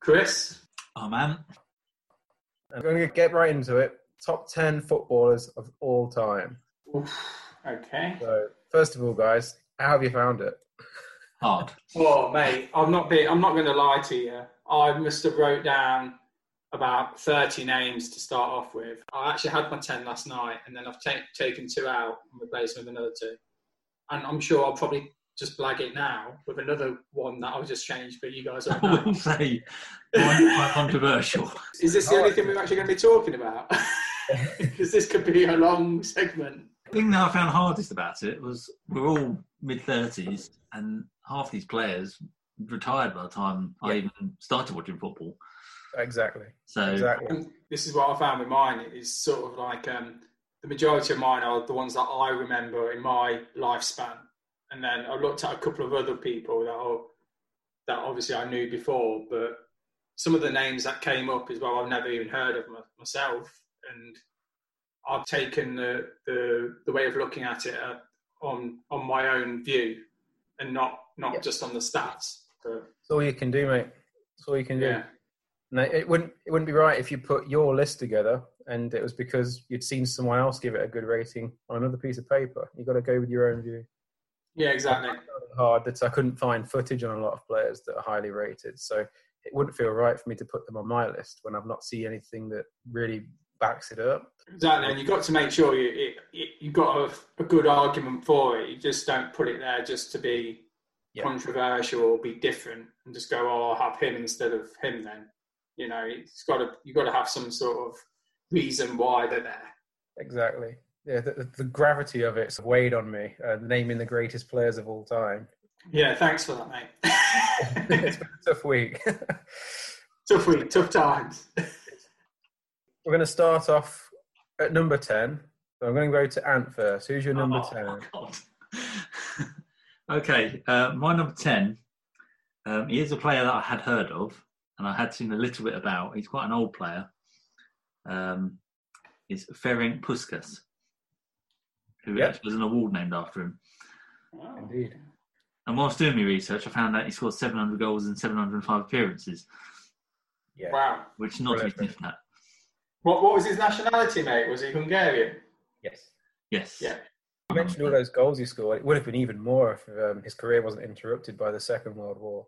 Chris. Oh man. I'm going to get right into it. Top 10 footballers of all time. Oof. Okay. So, first of all, guys, how have you found it? Hard. Oh, mate, I'm not being, I'm not going to lie to you. I must have wrote down about 30 names to start off with. I actually had my 10 last night, and then I've ta- taken two out and replaced them with another two. And I'm sure I'll probably just blag it now with another one that I'll just change for you guys. I wouldn't say quite controversial. Is this the only thing we're actually going to be talking about? Because this could be a long segment. The thing that I found hardest about it was we're all mid thirties, and half these players retired by the time yeah. I even started watching football. Exactly. So exactly. This is what I found with mine. It's sort of like um, the majority of mine are the ones that I remember in my lifespan and then I looked at a couple of other people that are, that obviously I knew before, but some of the names that came up as well I've never even heard of myself, and I've taken the the, the way of looking at it at, on on my own view, and not not yeah. just on the stats. But, That's all you can do, mate. That's all you can do. Yeah. No, it wouldn't it wouldn't be right if you put your list together and it was because you'd seen someone else give it a good rating on another piece of paper. You've got to go with your own view. Yeah, exactly. Hard that I couldn't find footage on a lot of players that are highly rated, so it wouldn't feel right for me to put them on my list when I've not seen anything that really backs it up. Exactly, and you've got to make sure you it, it, you've got a, a, good argument for it. You just don't put it there just to be yeah. controversial or be different, and just go, "Oh, I'll have him instead of him." Then, you know, it's got to you've got to have some sort of reason why they're there. Exactly yeah, the, the, gravity of it's weighed on me, uh, naming the greatest players of all time. Yeah, thanks for that, mate. it's been a tough week. tough week, tough times. We're going to start off at number 10. So I'm going to go to Ant first. Who's your number oh, 10? okay, uh, my number 10, um, he is a player that I had heard of and I had seen a little bit about. He's quite an old player. Um, is Ferenc Puskas who yep. was an award named after him. Wow. Indeed. And whilst doing my research, I found out he scored 700 goals in 705 appearances. Yeah. Wow. Which not to be sniffed at. What, what was his nationality, mate? Was he Hungarian? Yes. Yes. Yeah. You mentioned all those goals he scored. It would have been even more if um, his career wasn't interrupted by the Second World War.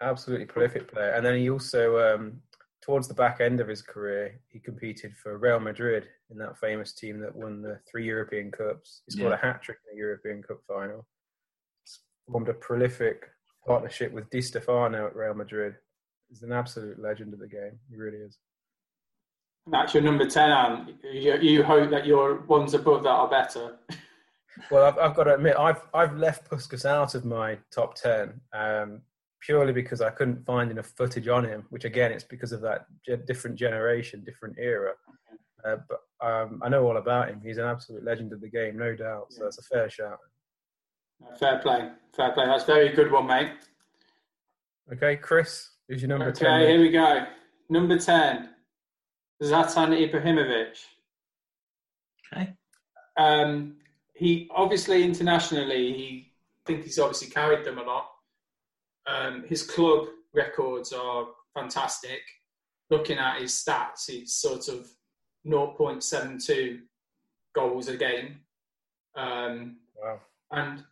Absolutely prolific player. And then he also um, towards the back end of his career, he competed for Real Madrid in that famous team that won the three European Cups. He scored yeah. a hat trick in the European Cup final. Formed a prolific partnership with Di Stefano at Real Madrid. He's an absolute legend of the game. He really is. That's your number 10, Anne. You, you hope that your ones above that are better. well, I've, I've, got to admit, I've, I've left Puskas out of my top 10 um, purely because I couldn't find enough footage on him, which again, it's because of that different generation, different era. Uh, but um, I know all about him. He's an absolute legend of the game, no doubt. So that's a fair shout. Fair play, fair play. That's a very good one, mate. Okay, Chris, who's your number Okay, 10? here we go. Number 10, Zlatan Ibrahimovic. Okay. Um, he obviously internationally, he I think he's obviously carried them a lot. Um, his club records are fantastic. Looking at his stats, he's sort of 0.72 goals a game. Um, Wow. and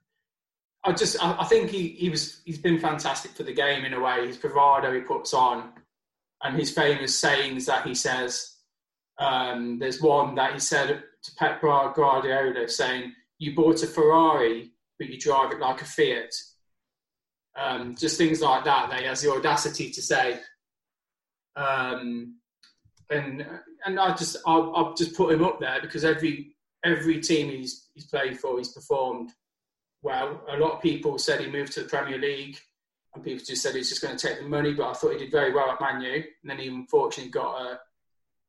I just I, I think he, he was he's been fantastic for the game in a way. His bravado he puts on, and his famous sayings that he says. Um, there's one that he said to Pep Guardiola, saying, "You bought a Ferrari, but you drive it like a Fiat." Um, just things like that. That he has the audacity to say. Um, and and I just I'll, I'll just put him up there because every every team he's he's played for, he's performed well. A lot of people said he moved to the Premier League, and people just said he's just going to take the money. But I thought he did very well at Man U, and then he unfortunately got a,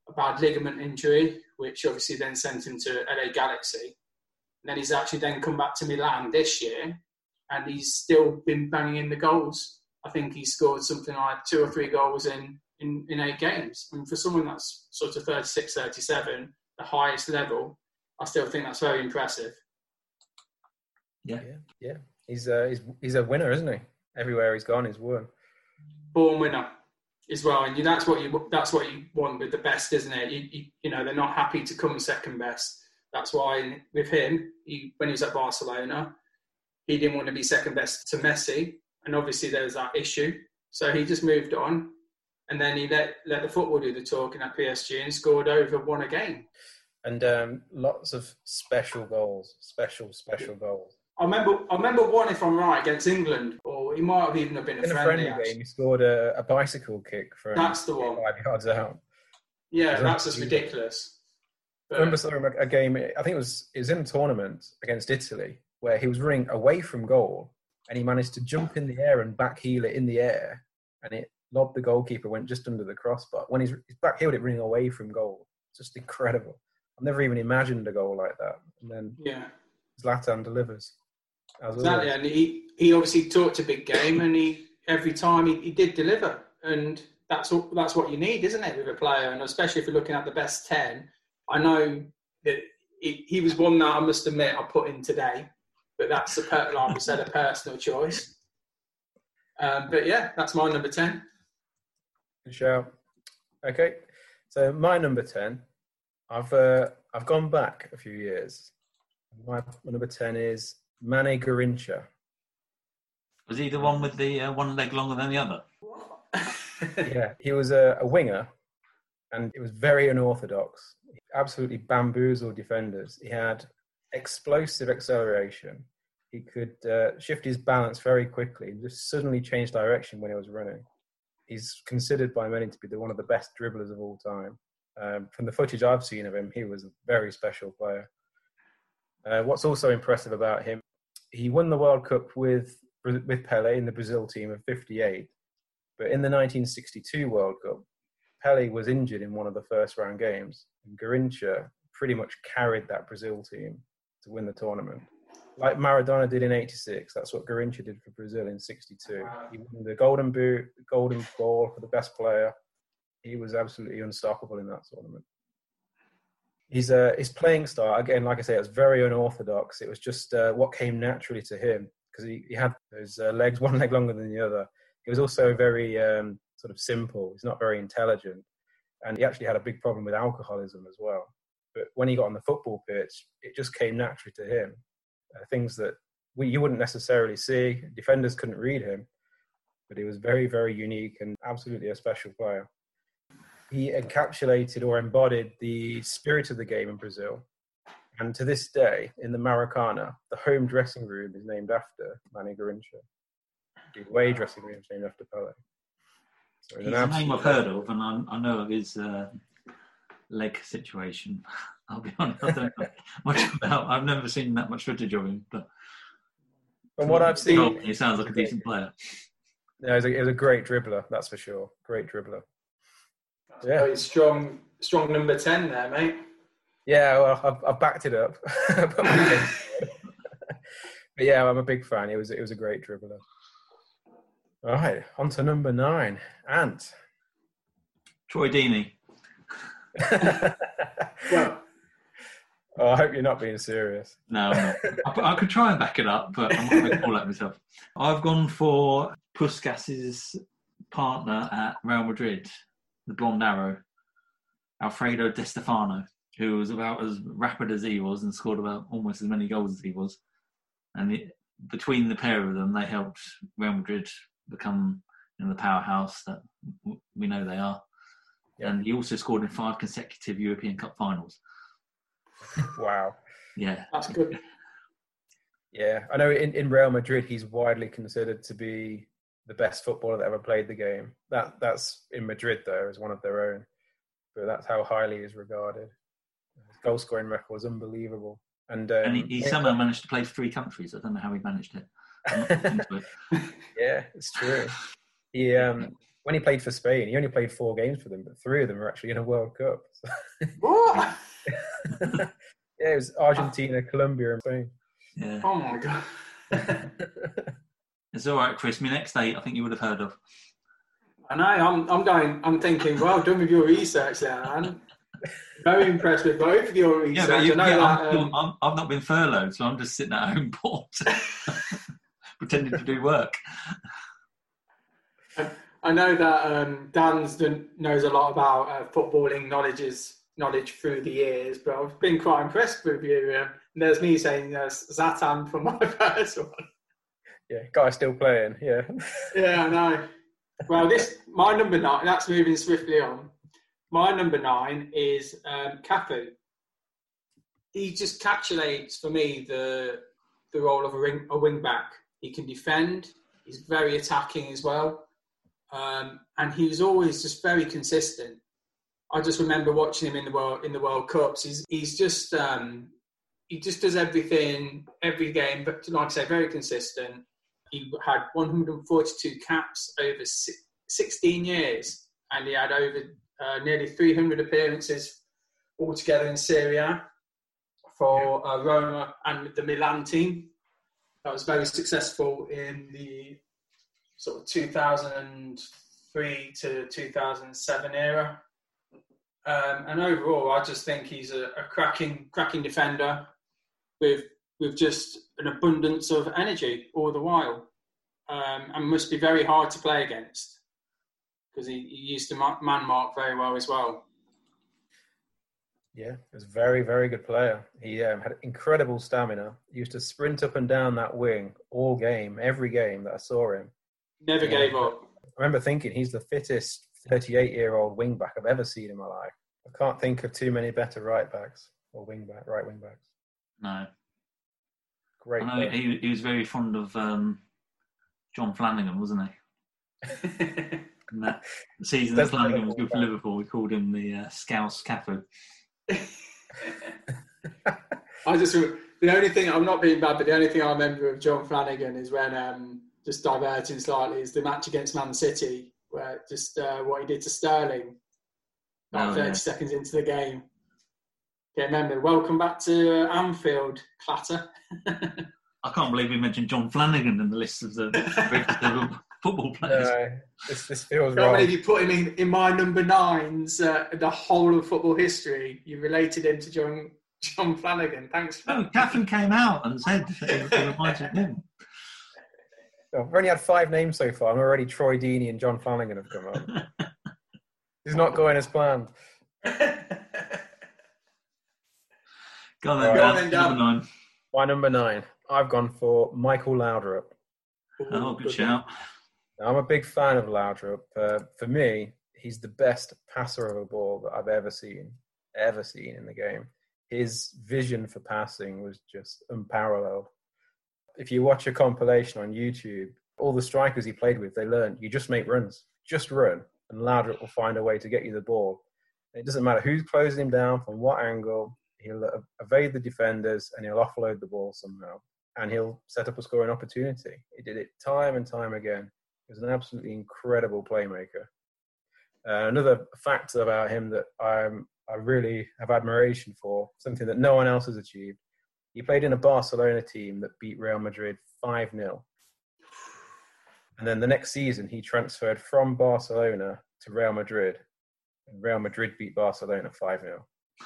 a bad ligament injury, which obviously then sent him to LA Galaxy. And then he's actually then come back to Milan this year, and he's still been banging in the goals. I think he scored something like two or three goals in in, in eight games. And for someone that's sort of 36, 37, the highest level, I still think that's very impressive. Yeah. Yeah, yeah. He's a he's he's a winner, isn't he? Everywhere he's gone, he's won. Born winner as well, and you, that's what you that's what you want with the best, isn't it? You, you, you know they're not happy to come second best. That's why with him, he, when he was at Barcelona, he didn't want to be second best to Messi, and obviously there was that issue. So he just moved on, and then he let let the football do the talking at PSG and scored over one a game. And um, lots of special goals, special special goals. I remember, I remember one, if I'm right, against England, or he might have even have been a In a friendly. game, he scored a, a bicycle kick from That's the one. five yards out. Yeah, that's that- just ridiculous. I remember a game. I think it was it was in a tournament against Italy where he was running away from goal and he managed to jump in the air and back heel it in the air and it lobbed the goalkeeper went just under the crossbar. When he's, he's back heeled it running away from goal, it's just incredible. I've never even imagined a goal like that. And then Yeah, Zlatan delivers. Exactly. always. And he, he obviously talked a big game, and he every time he, he did deliver, and that's all, that's what you need, isn't it, with a player? And especially if you're looking at the best ten, I know that he, he was one that I must admit I put in today, but that's a per, like we said, a personal choice. Um, but yeah, that's my number ten. Good shout. Okay, so my number ten, I've uh, I've gone back a few years. My, my number ten is Mané Garrincha. Was he the one with the uh, one leg longer than the other? yeah, he was a, a winger, and it was very unorthodox. He absolutely bamboozled defenders. He had explosive acceleration. He could uh, shift his balance very quickly and just suddenly change direction when he was running. He's considered by many to be the, one of the best dribblers of all time. Um, from the footage I've seen of him, he was a very special player. Uh, what's also impressive about him, he won the World Cup with with Pele in the Brazil team of '58. But in the 1962 World Cup, Pele was injured in one of the first round games, and Garrincha pretty much carried that Brazil team to win the tournament. Like Maradona did in '86, that's what Garrincha did for Brazil in '62. He won the Golden Boot, the Golden Ball for the best player. He was absolutely unstoppable in that tournament. His uh, his playing style, again, like I say, it was very unorthodox. It was just uh, what came naturally to him because he, he had those uh, legs, one leg longer than the other. He was also very um, sort of simple. He's not very intelligent, and he actually had a big problem with alcoholism as well. But when he got on the football pitch, it just came naturally to him. Uh, things that we, you wouldn't necessarily see. Defenders couldn't read him, but he was very, very unique and absolutely a special player. He encapsulated or embodied the spirit of the game in Brazil. And to this day, in the Maracana, the home dressing room is named after Manny Garrincha. The away dressing room is named after Pele. So He's a name I've heard of, and I, I know of his uh, leg situation. I'll be honest, I don't know much about. I've never seen that much footage of him, but From what I've seen, he sounds like a decent player. Yeah, he's a, he's a great dribbler, that's for sure. Great dribbler. Yeah. Very strong, strong number ten there, mate. Yeah, well, I've, I've backed it up. but yeah, I'm a big fan. It was it was a great dribbler. All right, on to number nine, Ant. Troy Deeney. Well, I hope you're not being serious. No. I, I could try and back it up, but I'm not going to call that myself. I've gone for Puskas' partner at Real Madrid, the blonde arrow, Alfredo Di Stefano, who was about as rapid as he was and scored about almost as many goals as he was. And it, between the pair of them, they helped Real Madrid become you know, the powerhouse that w- we know they are. And he also scored in five consecutive European Cup finals. Wow. Yeah, that's good. Yeah, I know in, in Real Madrid he's widely considered to be the best footballer that ever played the game. That that's in Madrid though, as one of their own. But that's how highly he's regarded. His goal scoring record is unbelievable. And, um, and he, he somehow managed to play for three countries. I don't know how he managed it. I'm not into it. yeah, it's true. He um, when he played for Spain, he only played four games for them, but three of them were actually in a World Cup. What? yeah, it was Argentina, Colombia, and Spain. Yeah. Oh my god. It's all right, Chris. My next eight, I think you would have heard of. I know. I'm. I'm going. I'm thinking. Well done with your research, there, man. Very impressed with both of your research. Yeah, but you, I know yeah, that. I'm, um, I'm, I've not been furloughed, so I'm just sitting at home bored, pretending to do work. I know that um, Dan's done, knows a lot about uh, footballing knowledges knowledge through the years, but I've been quite impressed with you. Um, and there's me saying uh, Zatan for my first one. Yeah, guy still playing. Yeah. Yeah, I know. Well, this my number nine. That's moving swiftly on. My number nine is um, Cafu. He just encapsulates for me the the role of a, ring, a wing back. He can defend. He's very attacking as well, um, and he was always just very consistent. I just remember watching him in the world in the World Cups. He's he's just um, he just does everything every game, but like I say, very consistent. He had 142 caps over si- 16 years, and he had over uh, nearly 300 appearances altogether in Serie A for uh, Roma and the Milan team. That was very successful in the sort of 2003 to 2007 era. Um, and overall, I just think he's a, a cracking, cracking defender with with just an abundance of energy all the while, um, and must be very hard to play against because he, he used to man mark very well as well. Yeah, he was a very, very good player. He um, had incredible stamina. He used to sprint up and down that wing all game, every game that I saw him. Never Yeah. gave up. I remember thinking he's the fittest 38 year old wing back I've ever seen in my life. I can't think of too many better right backs or wing back, right wing backs. No, Great. I know he, he was very fond of um, John Flanagan, wasn't he? And that season that Flanagan was good for. Liverpool, we called him the uh, Scouse Cafu. I just the only thing I'm not being bad, but the only thing I remember of John Flanagan is when um, just diverting slightly is the match against Man City, where just uh, what he did to Sterling, about Oh, 30 yeah. seconds into the game. Okay, remember, welcome back to uh, Anfield, clatter. I can't believe we mentioned John Flanagan in the list of the football players. No, this, this feels Can't wrong. believe you put him in, in my number nines, uh, the whole of football history. You related him to John John Flanagan. Thanks. For No, Catherine came out and said it, it reminds of him. I've only had five names so far, and already Troy Deeney and John Flanagan have come up. He's not going as planned. Go on then, All right. Dan, Go on then, number nine. My number nine, I've gone for Michael Laudrup. Oh, good shout. Now, I'm a big fan of Laudrup. Uh, for me, he's the best passer of a ball that I've ever seen, ever seen in the game. His vision for passing was just unparalleled. If you watch a compilation on YouTube, all the strikers he played with, they learned you just make runs, just run, and Laudrup will find a way to get you the ball. It doesn't matter who's closing him down, from what angle, he'll evade the defenders and he'll offload the ball somehow. And he'll set up a scoring opportunity. He did it time and time again. He was an absolutely incredible playmaker. Uh, another fact about him that I'm, I really have admiration for, something that no one else has achieved. He played in a Barcelona team that beat Real Madrid 5 0. And then the next season, he transferred from Barcelona to Real Madrid. And Real Madrid beat Barcelona 5 0.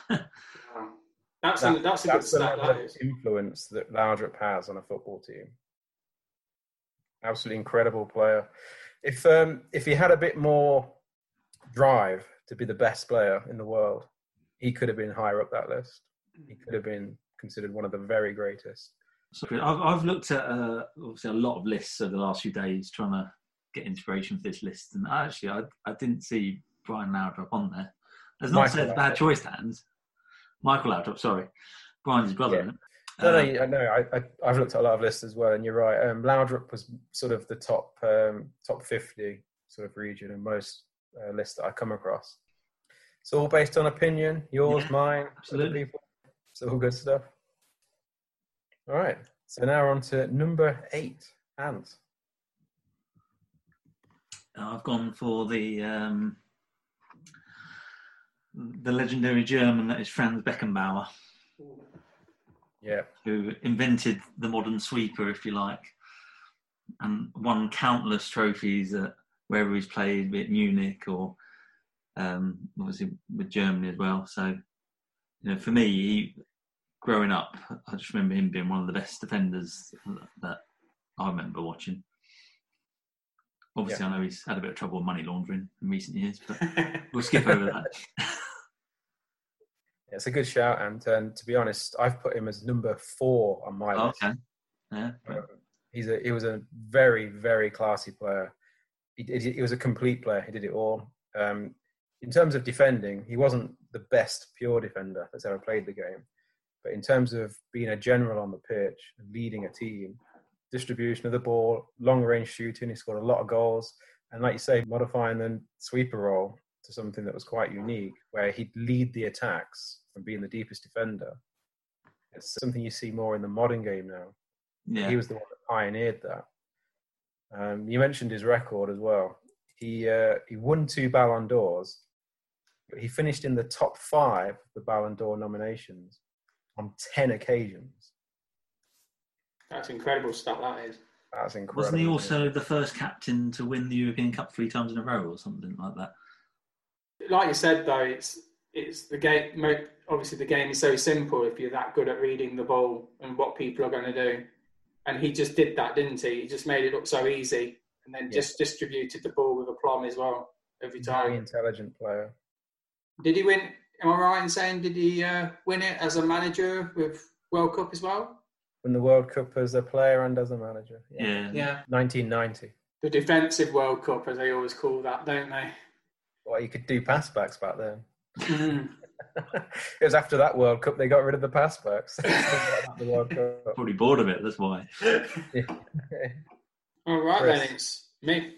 That's a, that's a good that's the stat. level That influence that Laudrup has on a football team. Absolutely incredible player. If um, if he had a bit more drive to be the best player in the world, he could have been higher up that list. He could have been considered one of the very greatest. Sorry, I've, I've looked at uh, obviously a lot of lists over the last few days trying to get inspiration for this list, and actually I, I didn't see Brian Laudrup on there. That's not to say Michael it's a bad choice, Hans. Michael Laudrup, sorry, Brian's his brother. Yeah. No, no, Um, I know. I, I've looked at a lot of lists as well, and you're right. Um, was sort of the top um, top 50 sort of region in most uh, lists that I come across. It's all based on opinion, yours, Yeah, mine, absolutely. It's all good stuff. All right. So now we're on to number eight, Ant. I've gone for the um, the legendary German that is Franz Beckenbauer, Yeah. who invented the modern sweeper, if you like, and won countless trophies at wherever he's played, be it Munich or um, obviously with Germany as well. So, you know, for me, he, growing up, I just remember him being one of the best defenders that I remember watching. Obviously, I know he's had a bit of trouble with money laundering in recent years, but we'll skip over that. Yeah, It's a good shout. And to be honest, I've put him as number four on my Oh, list. okay. Yeah. Um, he's a he was a very very classy player. He, did, he was a complete player. He did it all. Um, in terms of defending, he wasn't the best pure defender that's ever played the game. But in terms of being a general on the pitch, and leading a team, distribution of the ball, long range shooting, he scored a lot of goals. And like you say, modifying the sweeper role to something that was quite unique, where he'd lead the attacks from being the deepest defender. It's something you see more in the modern game now Yeah. he was the one that pioneered that. Um, you mentioned his record as well. He uh, he won two Ballon d'Ors, but he finished in the top five of the Ballon d'Or nominations on ten occasions. That's incredible stat. That is. That's incredible. Wasn't he also the first captain to win the European Cup three times in a row or something like that? Like you said, though, it's it's the game. Obviously, the game is so simple if you're that good at reading the ball and what people are going to do. And he just did that, didn't he? He just made it look so easy, and then Yeah. just distributed the ball with aplomb as well every he? Very intelligent player. Did he win? Am I right in saying did he uh, win it as a manager with World Cup as well? Won the World Cup as a player and as a manager. Yeah. Yeah, 1990. the defensive World Cup, as they always call that, don't they? Well, you could do pass backs back then. Mhm. it was after that World Cup they got rid of the pass backs. the World Cup. Probably bored of it, that's why. All right, Chris. then it's me.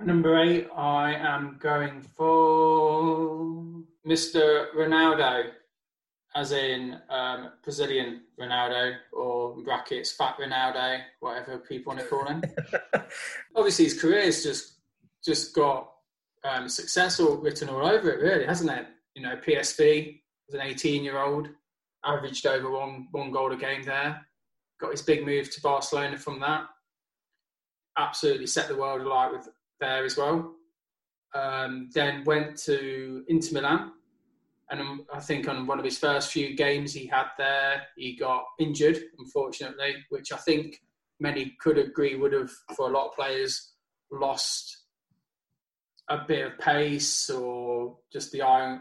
Number eight, I am going for Mr. Ronaldo, as in um, Brazilian Ronaldo, or in brackets Fat Ronaldo, whatever people want to call him. Obviously, his career's just just got um, success all written all over it, really, hasn't it? You know, PSV as an 18-year-old, averaged over one one goal a game there. Got his big move to Barcelona from that absolutely set the world alight with there as well. Um, then went to Inter Milan, and um, I think on one of his first few games he had there, he got injured, unfortunately, which I think many could agree would have, for a lot of players, lost a bit of pace or just the eye,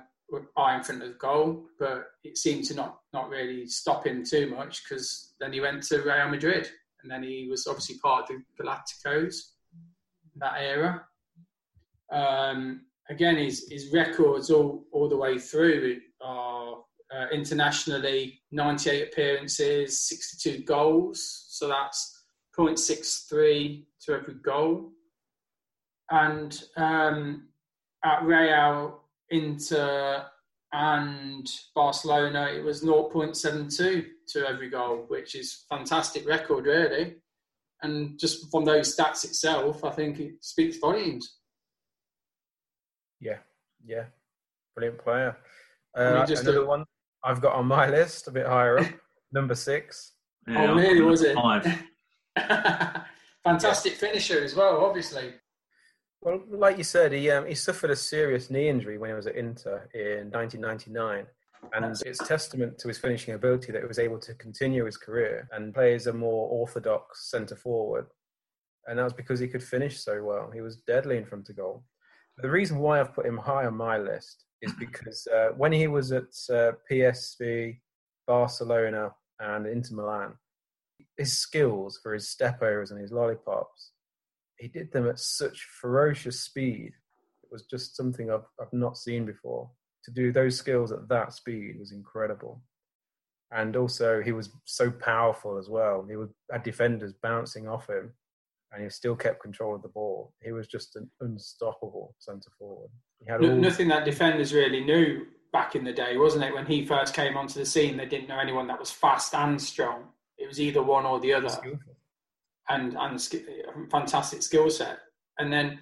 eye in front of the goal. But it seemed to not not really stop him too much because then he went to Real Madrid and then he was obviously part of the Galacticos that era. Um, again, his, his records all, all the way through are uh, internationally 98 appearances, 62 goals, so that's 0.63 to every goal. And um, at Real, Inter, and Barcelona, it was 0.72 to every goal, which is fantastic record, really. And just from those stats itself, I think it speaks volumes. Yeah, yeah, brilliant player. I mean, Uh, just another a- one I've got on my list, a bit higher up, number six. Yeah, oh, really? Was it? Five. Fantastic finisher as well, obviously. Well, like you said, he um, he suffered a serious knee injury when he was at Inter in 1999, and it's testament to his finishing ability that he was able to continue his career and play as a more orthodox centre forward. And that was because he could finish so well. He was deadly in front of goal. The reason why I've put him high on my list is because uh, when he was at uh, PSV, Barcelona, and Inter Milan, his skills for his step overs and his lollipops he did them at such ferocious speed. It was just something I've, I've not seen before. To do those skills at that speed was incredible. And also, he was so powerful as well. He would, had defenders bouncing off him, and he still kept control of the ball. He was just an unstoppable centre forward. He had No, nothing that defenders really knew back in the day, wasn't it? When he first came onto the scene, they didn't know anyone that was fast and strong. It was either one or the other. skillful. and and fantastic skill set. And then,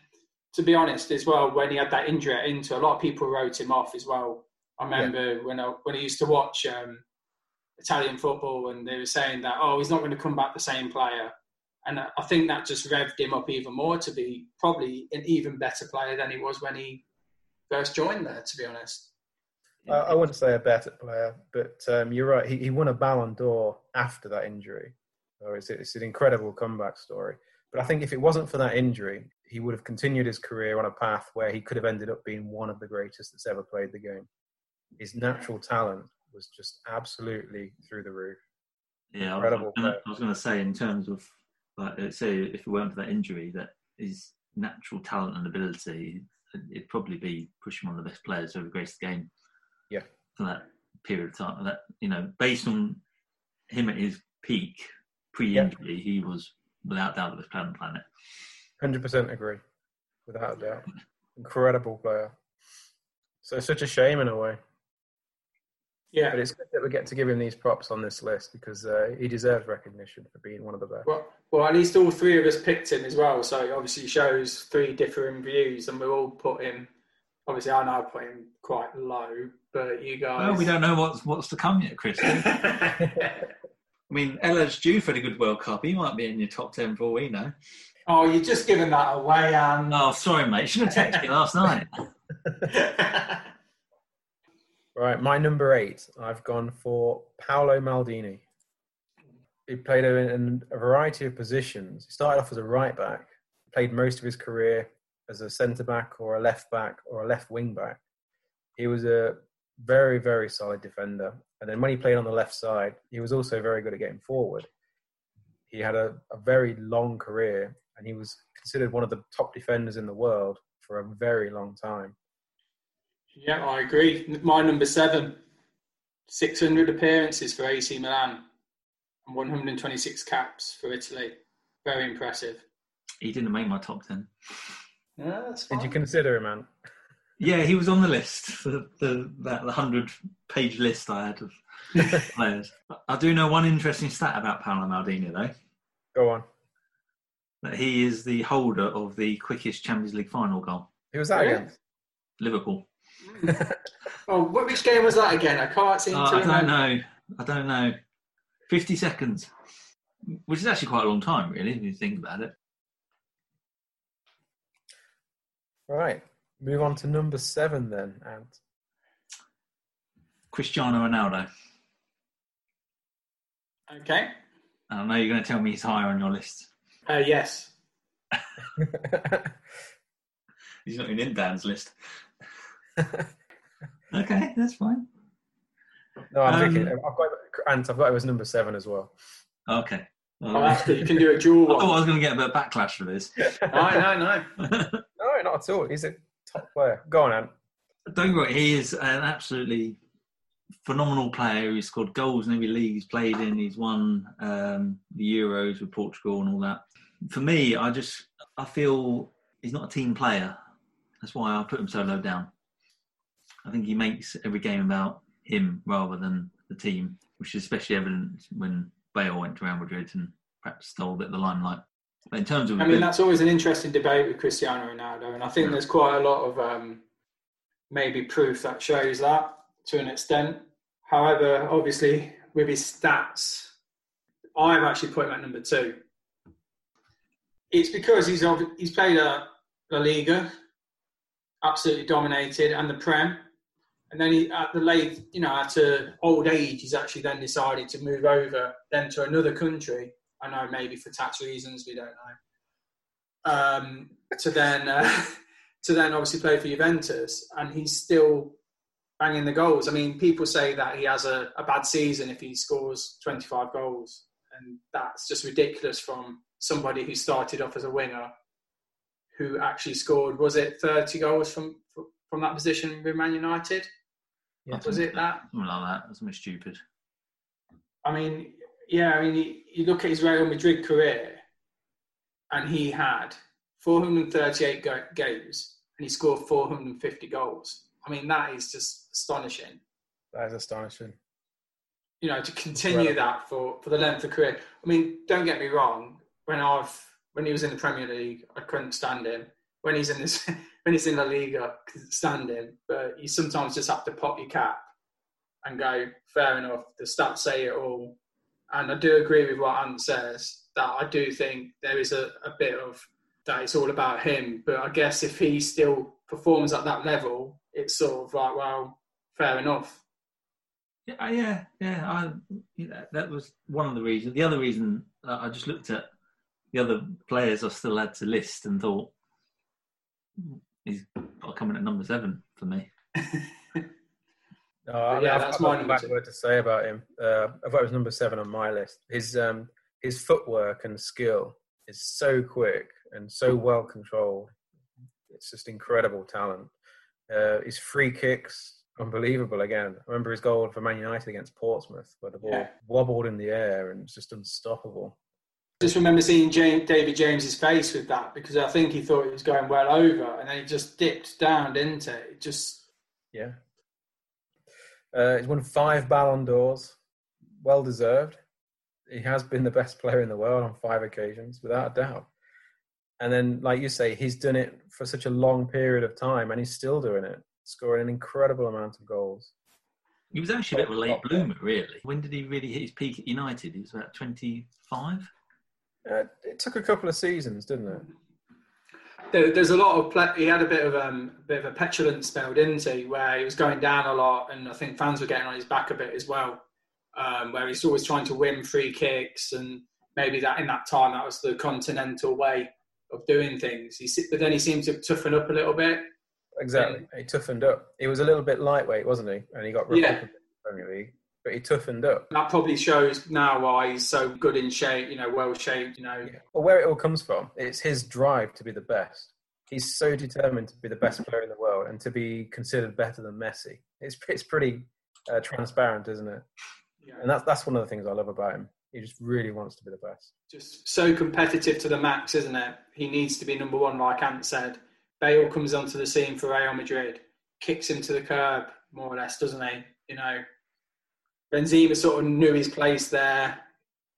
to be honest, as well, when he had that injury at Inter, a lot of people wrote him off as well. I remember when I when I used to watch um, Italian football, and they were saying that oh, he's not going to come back the same player. And I I think that just revved him up even more to be probably an even better player than he was when he first joined there. To be honest, I, I wouldn't say a better player, but um, you're right. He, he won a Ballon d'Or after that injury. So it's, it's an incredible comeback story. But I think if it wasn't for that injury, he would have continued his career on a path where he could have ended up being one of the greatest that's ever played the game. His natural talent was just absolutely through the roof. Yeah, I was, Incredible. I was going to say in terms of like uh, say if it weren't for that injury, that his natural talent and ability, it'd probably be pushing one of the best players over grace the game. Yeah. For that period of time, that you know, based on him at his peak pre-injury, he was without doubt the best player on the planet. 100% agree, without a doubt. Incredible player. So it's such a shame in a way. Yeah. But it's good that we get to give him these props on this list because uh, he deserves recognition for being one of the best. Well, well, at least all three of us picked him as well. So it obviously shows three different views, and we all put him. Obviously, I know I put him quite low, but you guys. Well, we don't know what's what's to come yet, Chris. I mean, Ella's due for the good World Cup. He might be in your top ten for all we know. Oh, you're just giving that away, Anne. Oh, sorry, mate. Should have texted you last night. Right, my number eight, I've gone for Paolo Maldini. He played in a variety of positions. He started off as a right back, played most of his career as a centre back or a left back or a left wing back. He was a very, very solid defender. And then when he played on the left side, he was also very good at getting forward. He had a, a very long career and he was considered one of the top defenders in the world for a very long time. Yeah, I agree. My number seven, 600 appearances for AC Milan and 126 caps for Italy. Very impressive. He didn't make my top ten. Yeah, that's Did you consider him, man? Yeah, he was on the list, the, the that the hundred page list I had of players. I do know one interesting stat about Paolo Maldini though, Go on. that he is the holder of the quickest Champions League final goal. Who was that Yeah. against? Liverpool. Oh, what, which game was that again? I can't seem Oh, to I don't remember. know. I don't know. Fifty seconds, which is actually quite a long time, really, if you think about it. Right. Move on to number seven then, and Cristiano Ronaldo. Okay. And I know you're going to tell me he's higher on your list. Uh, yes. He's not even in Dan's list. okay, that's fine. no, I'm Um, thinking. I've got Ant. I've got it as number seven as well. Okay. Well, Oh, that's. You can do a dual I thought I was going to get a bit of backlash for this. no, no, no. No, not at all. He's a top player. Go on, Ant. Don't get me he is an absolutely phenomenal player. He's scored goals in every league he's played in. He's won um, the Euros with Portugal and all that. For me, I just I feel he's not a team player. That's why I put him so low down. I think he makes every game about him rather than the team, which is especially evident when Bale went to Real Madrid and perhaps stole a bit of the limelight. But in terms of I mean, that's always an interesting debate with Cristiano Ronaldo, and I think there's quite a lot of um, maybe proof that shows that to an extent. However, obviously, with his stats, I've actually put him at number two. It's because he's he's played a La Liga, absolutely dominated, and the Prem. And then he, at the late, you know, at a old age, he's actually then decided to move over then to another country. I know maybe for tax reasons, we don't know. Um, to then, uh, to then obviously play for Juventus, and he's still banging the goals. I mean, people say that he has a, a bad season if he scores 25 goals, and that's just ridiculous from somebody who started off as a winger, who actually scored was it 30 goals from from that position with Man United? Yeah. Was it that? Something like that. Something stupid. I mean, yeah, I mean, you, you look at his Real Madrid career, and he had 438 go- games, and he scored 450 goals. I mean, that is just astonishing. That is astonishing. You know, to continue that for, for the length of career. I mean, don't get me wrong. When I've when he was in the Premier League, I couldn't stand him. When he's in this, when it's in La Liga, I couldn't stand him. But you sometimes just have to pop your cap and go, fair enough. The stats say it all. And I do agree with what Ant says that I do think there is a, a bit of that it's all about him. But I guess if he still performs at that level, it's sort of like, well, fair enough. Yeah, yeah, yeah. I, know, that was one of the reasons. The other reason uh, I just looked at the other players I still had to list and thought he's got to come in at number seven for me. No, I mean, yeah, I've, that's I've my got a bad word to say about him. Uh, I thought it was number seven on my list. His um, his footwork and skill is so quick and so well controlled. It's just incredible talent. Uh, his free kicks, unbelievable. Again, I remember his goal for Man United against Portsmouth, where the ball Yeah. wobbled in the air and was just unstoppable. Just remember seeing James, David James's face with that because I think he thought he was going well over, and then he just dipped down, didn't it? It just Yeah. Uh, he's won five Ballon d'Ors, well deserved. He has been the best player in the world on five occasions, without a doubt. And then, like you say, he's done it for such a long period of time, and he's still doing it, scoring an incredible amount of goals. He was actually a bit of a late bloomer, really. When did he really hit his peak at United? He was about 25. Uh, it took a couple of seasons, didn't it? there, there's a lot of ple- he had a bit of um, a bit of a petulant spell, didn't he? Where he was going down a lot, and I think fans were getting on his back a bit as well. Um, where he's always trying to win free kicks, and maybe that in that time that was the continental way of doing things. He, but then he seemed to toughen up a little bit. Exactly. He toughened up. He was a little bit lightweight, wasn't he? And he got Yeah. up a the Premier League, but he toughened up. That probably shows now why he's so good in shape. You know, well shaped. You know, Well, where it all comes from, it's his drive to be the best. He's so determined to be the best player in the world and to be considered better than Messi. It's it's pretty uh, transparent, isn't it? Yeah. And that's that's one of the things I love about him. He just really wants to be the best. just so competitive to the max, isn't it? He needs to be number one, like Ant said. Bale comes onto the scene for Real Madrid, kicks him to the curb, more or less, doesn't he? You know, Benzema sort of knew his place there.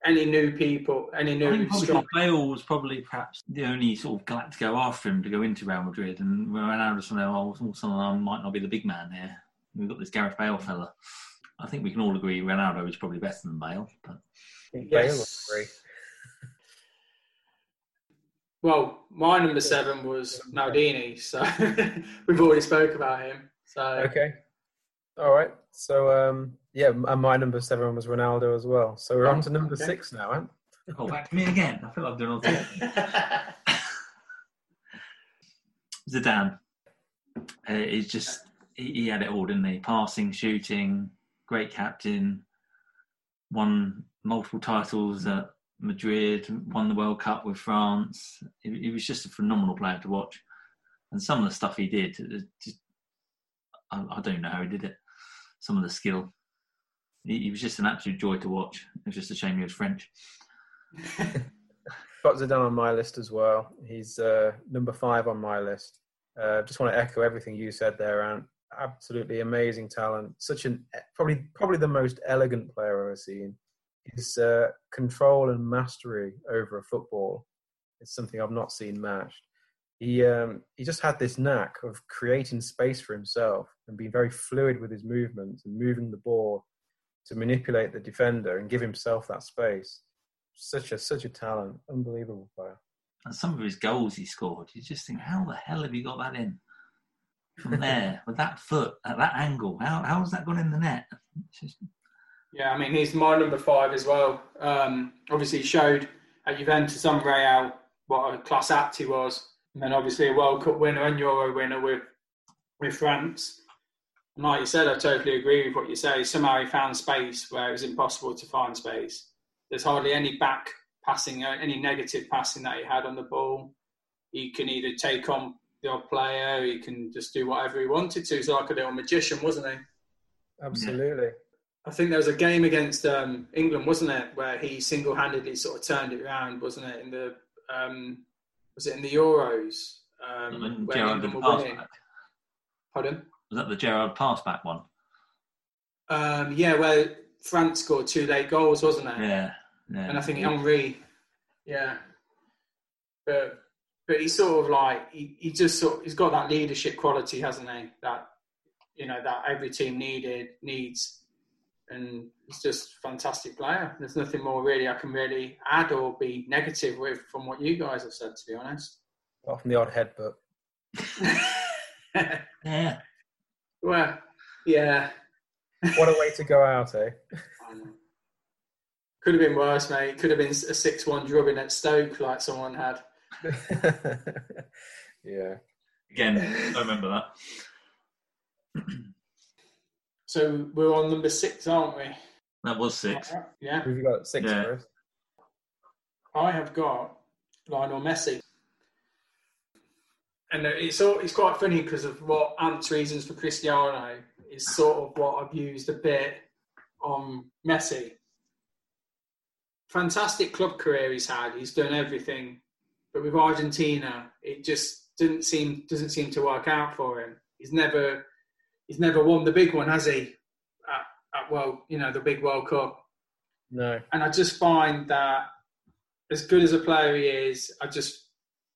Any new people, any I new think strong. Bale was probably perhaps the only sort of guy to go after him to go into Real Madrid, and Ronaldo was like, "Oh, all of a sudden I might not be the big man here." We've got this Gareth Bale fella. I think we can all agree Ronaldo is probably better than Bale, but Yes. Bale. Well, my number seven was Maldini, so we've already spoke about him. So Okay. All right. So um, yeah, and my number seven was Ronaldo as well. So we're on to number Okay. six now, Ant. oh, back to me again. I feel like I'm doing all the Zidane. Uh, he's just he, he had it all, didn't he? Passing, shooting, great captain, won multiple titles at Madrid, won the World Cup with France. He, he was just a phenomenal player to watch, and some of the stuff he did, just, I, I don't know how he did it. Some of the skill, he, he was just an absolute joy to watch. It was just a shame he was French. Got Zidane on my list as well. He's uh, number five on my list. Uh, just want to echo everything you said there, Ant. Absolutely amazing talent. Such an probably probably the most elegant player I've ever seen. His uh, control and mastery over a football is something I've not seen matched. he um, he just had this knack of creating space for himself and being very fluid with his movements and moving the ball to manipulate the defender and give himself that space. Such a such a talent, unbelievable player. And some of his goals he scored, you just think, how the hell have you got that in? From there, with that foot, at that angle, how how has that gone in the net? Just- Yeah, I mean, he's my number five as well. Um, obviously, he showed at Juventus on Real what a class act he was. And then obviously a World Cup winner and Euro winner with, with France. And like you said, I totally agree with what you say. Somehow he found space where it was impossible to find space. There's hardly any back passing, uh, any negative passing that he had on the ball. He can either take on the odd player, he can just do whatever he wanted to. He's like a little magician, wasn't he? Absolutely. I think there was a game against um, England, wasn't it, where he single-handedly sort of turned it around, wasn't it? In the um, was it in the Euros um, when where England were winning? back. Pardon? Was that the Gerrard pass back one? Um, yeah, where France scored two late goals, wasn't it? Yeah. yeah. And I think Henri, yeah, but but he's sort of like he, he just sort of, he's got that leadership quality, hasn't he? That you know that every team needed needs, and he's just a fantastic player. There's nothing more really I can really add or be negative with from what you guys have said, to be honest. Apart from the odd head headbutt. Yeah. Well, yeah, What a way to go out, eh? could have been worse, mate. Could have been a six-one drubbing at Stoke, like someone had. yeah. Again, I remember that. So we're on number six, aren't we? That was six. Yeah. We've got six Yeah. for us? I have got Lionel Messi. And uh, it's all, it's quite funny because of what Ant's reasons for Cristiano is sort of what I've used a bit on Messi. Fantastic club career he's had. He's done everything, but with Argentina, it just didn't seem doesn't seem to work out for him. He's never he's never won the big one, has he? At, at well, you know, the big World Cup. No. And I just find that as good as a player he is, I just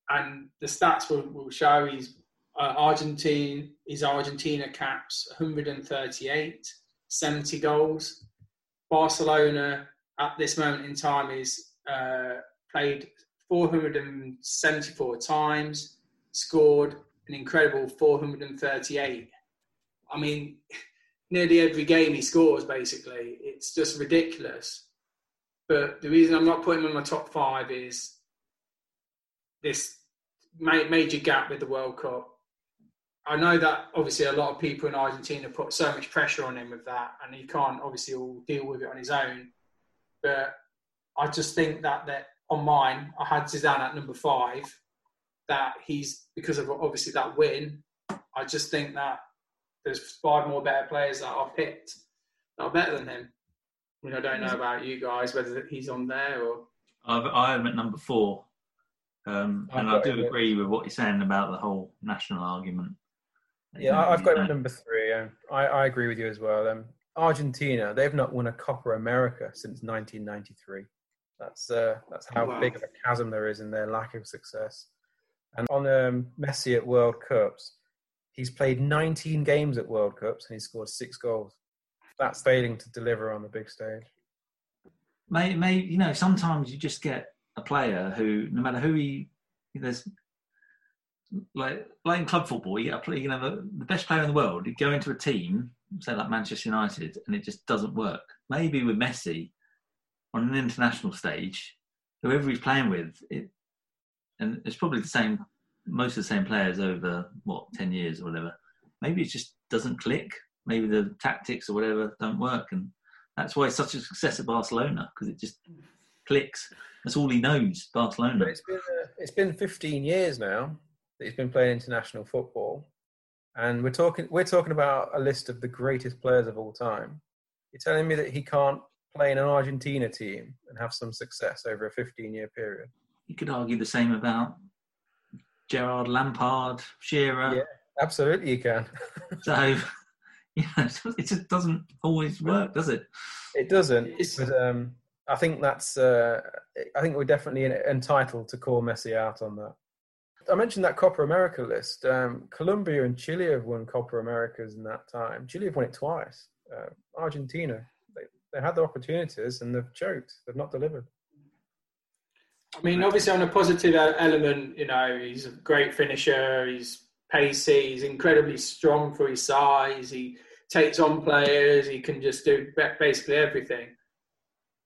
and the stats will, will show he's uh, Argentine. His Argentina caps 138, 70 goals. Barcelona at this moment in time is uh, played 474 times, scored an incredible 438. I mean, nearly every game he scores, basically. It's just ridiculous. But the reason I'm not putting him in my top five is this major gap with the World Cup. I know that obviously a lot of people in Argentina put so much pressure on him with that, and he can't obviously all deal with it on his own. But I just think that that on mine, I had Zidane at number five. That he's because of obviously that win. I just think that there's five more better players that I've picked that are better than him. I mean, I don't know about you guys whether he's on there or I've, I am at number four. Um, and I do agree with what you're saying about the whole national argument. Yeah, I- I've got number three. Um, I, I agree with you as well. Um, Argentina, they've not won a Copa America since 1993. That's uh, that's how Wow. big of a chasm there is in their lack of success. And on um, Messi at World Cups, he's played 19 games at World Cups and he's scored six goals. That's failing to deliver on the big stage. May, may, you know, sometimes you just get a player who, no matter who he, there's like playing club football, you play, you know, the, the best player in the world. You go into a team, say like Manchester United, and it just doesn't work. Maybe with Messi on an international stage, whoever he's playing with, it, and it's probably the same, most of the same players over what ten years or whatever. Maybe it just doesn't click. Maybe the tactics or whatever don't work, and that's why it's such a success at Barcelona because it just clicks. That's all he knows, Barcelona. But it's been uh, it's been 15 years now that he's been playing international football, and we're talking we're talking about a list of the greatest players of all time. You're telling me that he can't play in an Argentina team and have some success over a 15 year period? You could argue the same about Gerrard Lampard, Shearer. Yeah, absolutely, you can. So, know, it just doesn't always work, does it? It doesn't. But um, I think that's. Uh, I think we're definitely entitled to call Messi out on that. I mentioned that Copa America list. Um, Colombia and Chile have won Copa Americas in that time. Chile have won it twice. Uh, Argentina, they, they had the opportunities and they've choked. They've not delivered. I mean, obviously, on a positive element, you know, he's a great finisher. He's pacey. He's incredibly strong for his size. He takes on players. He can just do basically everything.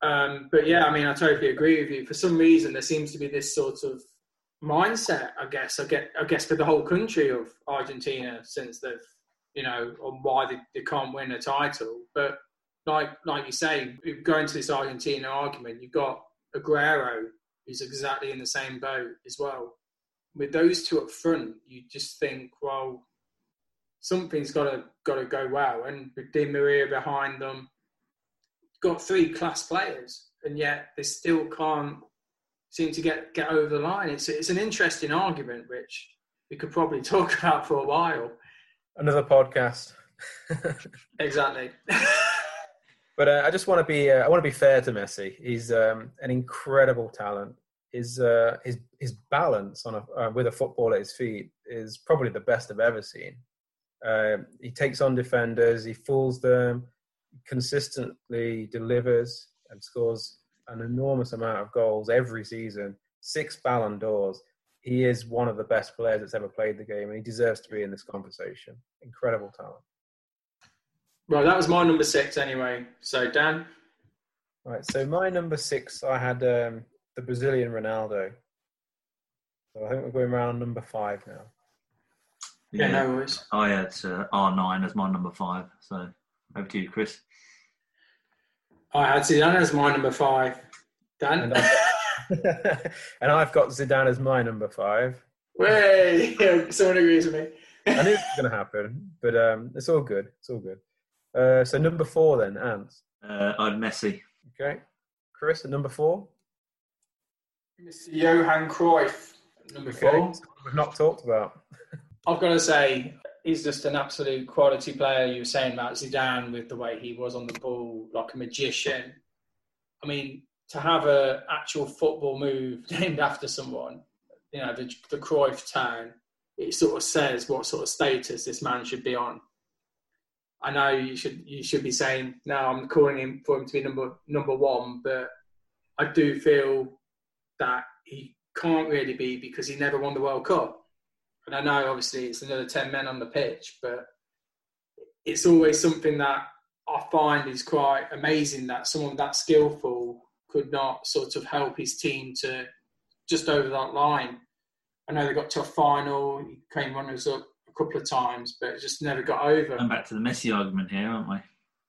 Um, but yeah, I mean, I totally agree with you. For some reason, there seems to be this sort of mindset, I guess, I get, I guess, for the whole country of Argentina since they've, you know, on why they, they can't win a title. But like, like you say, going to this Argentina argument, you've got Aguero, who's exactly in the same boat as well. With those two up front, you just think, well, something's got to got to go well. And with Di Maria behind them, got three class players, and yet they still can't seem to get get over the line. It's it's an interesting argument, which we could probably talk about for a while. Another podcast. Exactly. But uh, I just want to be uh, I want to be fair to Messi. He's um, an incredible talent. His uh, his his balance on a uh, with a football at his feet is probably the best I've ever seen. Um he takes on defenders, he fools them, consistently delivers and scores an enormous amount of goals every season. Six Ballon d'Ors. He is one of the best players that's ever played the game, and he deserves to be in this conversation. Incredible talent. Well, that was my number six anyway. So Dan, Right, so my number six, I had um, the Brazilian Ronaldo. So I think we're going around number five now. yeah, no worries. I had uh, R9 as my number five. So over to you, Chris. I had Zidane as my number five. Dan, And I've, and I've got Zidane as my number five. way someone agrees with me. I knew it was going to happen, but um, it's all good. It's all good. Uh, so number four then, Ants. Uh, I had Messi. Okay, Chris at number four. Mr. Johan Cruyff, number Okay, four. we've not talked about. I've got to say, he's just an absolute quality player. You were saying about Zidane with the way he was on the ball, like a magician. I mean, to have a actual football move named after someone, you know, the, the Cruyff turn, it sort of says what sort of status this man should be on. I know you should you should be saying no. I'm calling him for him to be number number one, but I do feel that he can't really be because he never won the World Cup. And I know obviously it's another 10 men on the pitch, but it's always something that I find is quite amazing that someone that skillful could not sort of help his team to just over that line. I know they got to a final, he came runners up a couple of times, but it just never got over. Going back to the Messi argument here, aren't we?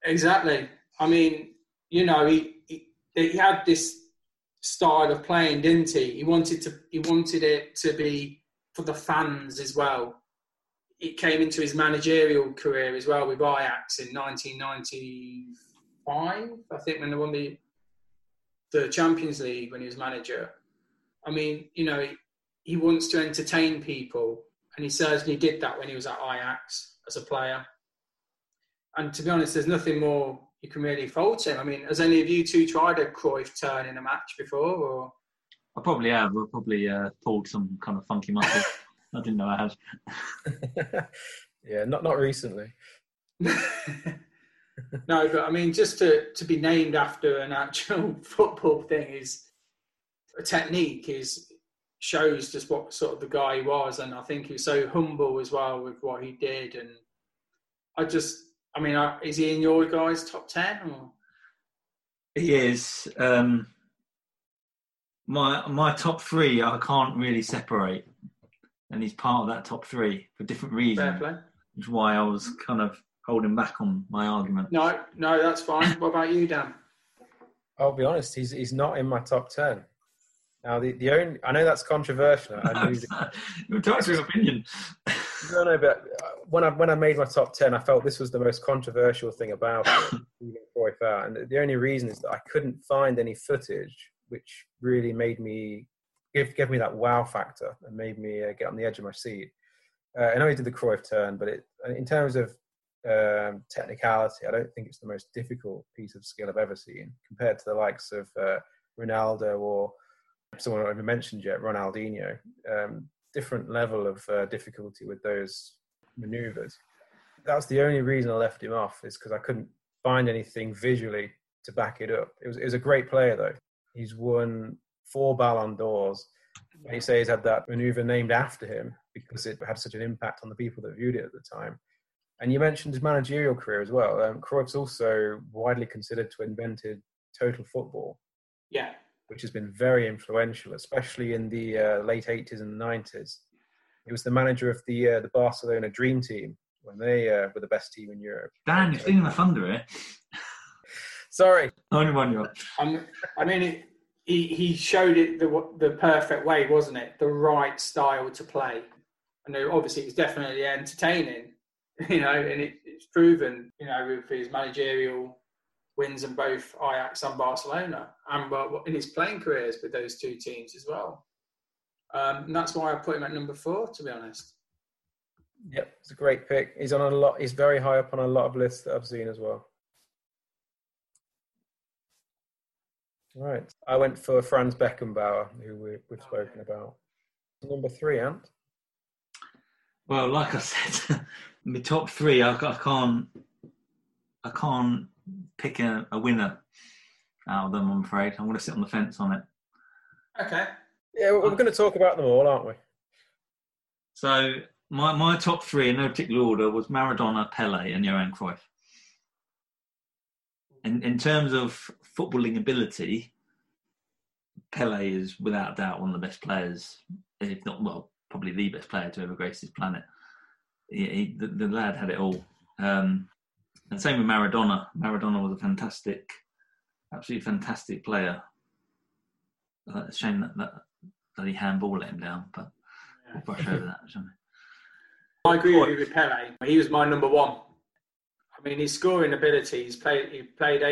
Exactly. I mean, you know, he, he he had this style of playing, didn't he? He wanted to he wanted it to be for the fans as well. It came into his managerial career as well with Ajax in 1995, I think, when they won the the Champions League when he was manager. I mean, you know, he, he wants to entertain people, and he certainly did that when he was at Ajax as a player. And to be honest, there's nothing more you can really fault him. I mean, has any of you two tried a Cruyff turn in a match before? Or I probably have. I probably uh, pulled some kind of funky muscle. I didn't know I had. yeah, not not recently. no, but I mean, just to, to be named after an actual football thing is a technique. Is shows just what sort of the guy he was, and I think he was so humble as well with what he did. And I just, I mean, is he in your guys' top ten? Or? He is. Um, my my top three, I can't really separate, and he's part of that top three for different Fair reasons. play. Which is why I was kind of holding back on my argument. No, no, that's fine. What about you, Dan? I'll be honest, he's he's not in my top ten. Now the, the only I know that's controversial. I knew that, You're entitled to his opinion. no, no, but uh, when I when I made my top ten, I felt this was the most controversial thing about it, leaving Cruyff out. And the only reason is that I couldn't find any footage which really made me give give me that wow factor and made me uh, get on the edge of my seat. Uh, I know he did the Cruyff turn, but it, in terms of um, technicality, I don't think it's the most difficult piece of skill I've ever seen compared to the likes of uh, Ronaldo or someone I haven't mentioned yet, Ronaldinho. Um, different level of uh, difficulty with those maneuvers. That's the only reason I left him off is because I couldn't find anything visually to back it up. It was, it was a great player though. He's won four Ballon d'Ors. He says he's had that maneuver named after him because it had such an impact on the people that viewed it at the time. And you mentioned his managerial career as well. Um, Cruyff's also widely considered to have invented total football, Yeah. which has been very influential, especially in the uh, late 80s and 90s. He was the manager of the uh, the Barcelona Dream Team when they uh, were the best team in Europe. Dan, you're stealing the thunder here. Sorry. Only one you're. Um, I mean, it, he he showed it the the perfect way, wasn't it? The right style to play. And then obviously, it was definitely entertaining, you know, and it, it's proven, you know, with his managerial wins in both Ajax and Barcelona, and in his playing careers with those two teams as well. Um, and that's why I put him at number four, to be honest. Yep, it's a great pick. He's on a lot. He's very high up on a lot of lists that I've seen as well. Right, I went for Franz Beckenbauer, who we, we've spoken about. Number three, Ant. Well, like I said, my top three, I, I can't, I can't pick a, a winner out of them. I'm afraid I'm going to sit on the fence on it. Okay. Yeah, we're, we're going to talk about them all, aren't we? So my my top three in no particular order was Maradona, Pele, and Johan Cruyff. In in terms of footballing ability, Pele is without doubt one of the best players, if not well, probably the best player to ever grace this planet. He, he, the, the lad had it all. Um, and same with Maradona. Maradona was a fantastic, absolutely fantastic player. Uh, it's a shame that, that bloody handball let him down, but we'll brush over that. shall we? I agree with you with Pele. He was my number one. I mean, his scoring ability. He's played. He played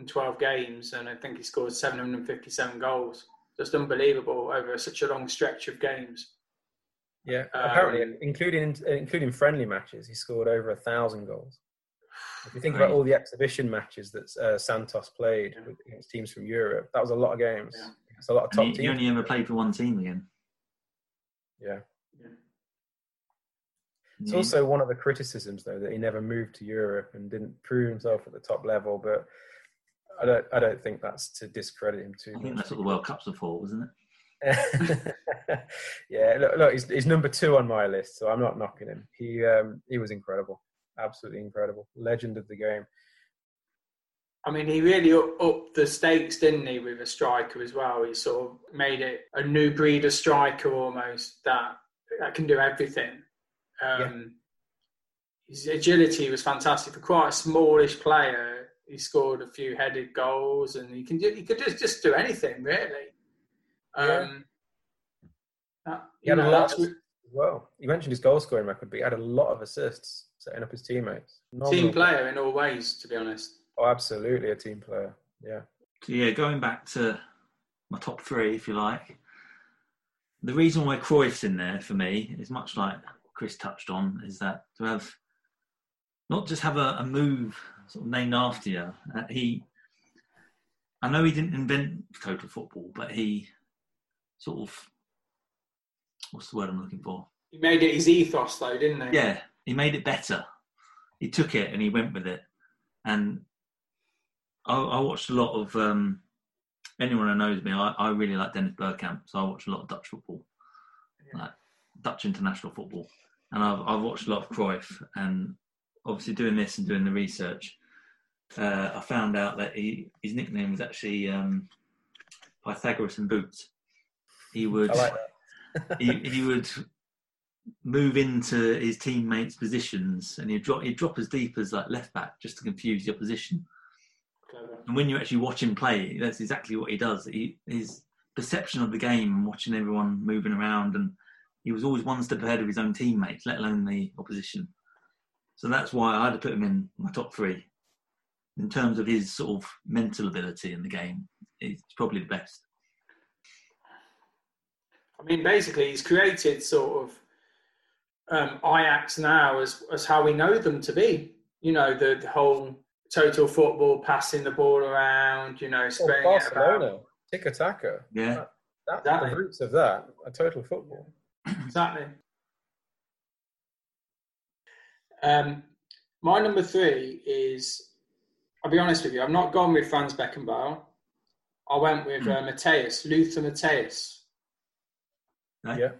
812 games, and I think he scored 757 goals. Just unbelievable over such a long stretch of games. Yeah, Um, apparently, including including friendly matches, he scored over a thousand goals. If you think about all the exhibition matches that uh, Santos played with, against teams from Europe, that was a lot of games. Yeah. It's a lot of top And he, he only ever played for one team again. Yeah. Yeah. It's He- also one of the criticisms, though, that he never moved to Europe and didn't prove himself at the top level. But I don't, I don't think that's to discredit him too I think much. that's what the World Cups are for, wasn't it? yeah, look, look he's, he's number two on my list, so I'm not knocking him. He um, he was incredible, absolutely incredible, legend of the game. I mean, he really up, upped the stakes, didn't he, with a striker as well? He sort of made it a new breed of striker almost that that can do everything. Um, His agility was fantastic for quite a smallish player. He scored a few headed goals, and he can he could just just do anything really. Um, that- He you had a lot of well. You mentioned his goal scoring record, but he had a lot of assists setting up his teammates. team player in all ways, to be honest. Oh, absolutely a team player. Yeah. So yeah, going back to my top three, if you like. The reason why Cruyff's in there for me is much like Chris touched on, is that to have not just have a, a move sort of named after you. Uh, he, I know he didn't invent total football, but he sort of what's the word I'm looking for? He made it his ethos, though, didn't he? Yeah, he made it better. He took it and he went with it. And I, I watched a lot of um, anyone who knows me. I, I really like Dennis Bergkamp, so I watch a lot of Dutch football, like Dutch international football, and I've, I've watched a lot of Cruyff. And obviously, doing this and doing the research, uh, I found out that he, his nickname was actually um, Pythagoras and Boots. He would like he, he would move into his teammates' positions and he'd drop he'd drop as deep as like left back just to confuse the opposition. Clever. And when you actually watch him play, that's exactly what he does. He, his perception of the game and watching everyone moving around, and he was always one step ahead of his own teammates, let alone the opposition. So that's why I had to put him in my top three. In terms of his sort of mental ability in the game, he's probably the best. I mean, basically, he's created sort of um, Ajax now as, as how we know them to be. You know, the, the whole total football, passing the ball around, you know, Oh, spreading it about. Barcelona, tiki taka. Yeah. That's Exactly. the roots of that. A total football. exactly. Um, my number three is, I'll be honest with you, I've not gone with Franz Beckenbauer. I went with uh, Matthäus, Lothar Matthäus. Yeah.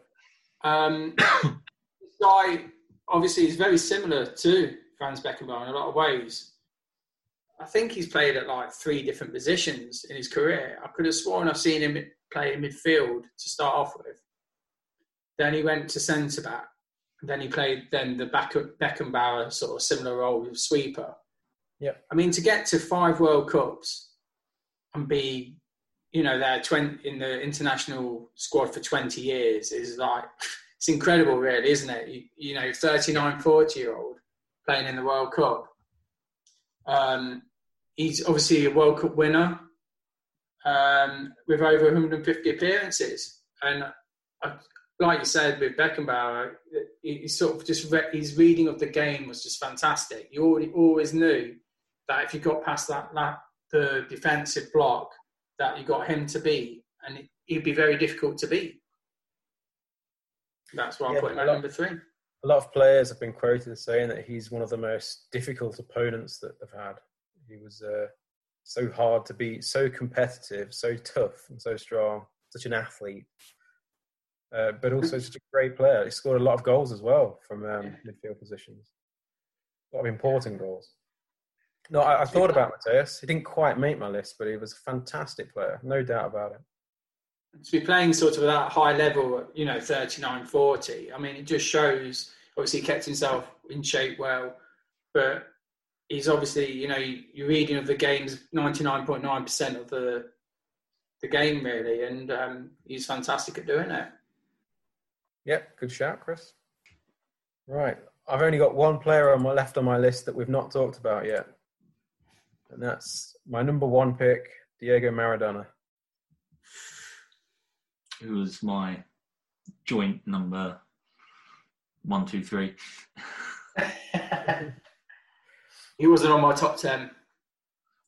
Um, this guy, obviously, is very similar to Franz Beckenbauer in a lot of ways. I think he's played at like three different positions in his career. I could have sworn I've seen him play in midfield to start off with. Then he went to centre back. Then he played then the back of Beckenbauer sort of similar role with sweeper. Yeah. I mean, to get to five World Cups and be, you know, there 20, in the international squad for 20 years is like, it's incredible, really, isn't it? You, you know, 39, 40 year old playing in the World Cup. Um, he's obviously a World Cup winner um, with over 150 appearances. And like you said with Beckenbauer, he, sort of just re- his reading of the game was just fantastic. You already always knew that if you got past that, that the defensive block, that you got him to beat, and it, he'd be very difficult to beat. That's why I Yeah, put him at number three. A lot of players have been quoted as saying that he's one of the most difficult opponents that they've had. He was uh, so hard to beat, so competitive, so tough, and so strong. Such an athlete, uh, but also such a great player. He scored a lot of goals as well from um, midfield positions. A lot of important goals. No, I, I thought about Matthäus. He didn't quite make my list, but he was a fantastic player, no doubt about it. to be playing sort of at that high level, you know, 39, 40, I mean, it just shows, obviously, he kept himself in shape well, but he's obviously, you know, you're reading of the game's 99.9% of the the game, really, and um, he's fantastic at doing it. Yep, good shout, Chris. Right, I've only got one player on my left on my list that we've not talked about yet, and that's my number one pick, Diego Maradona. Who was my joint number one, two, three. He wasn't on my top 10.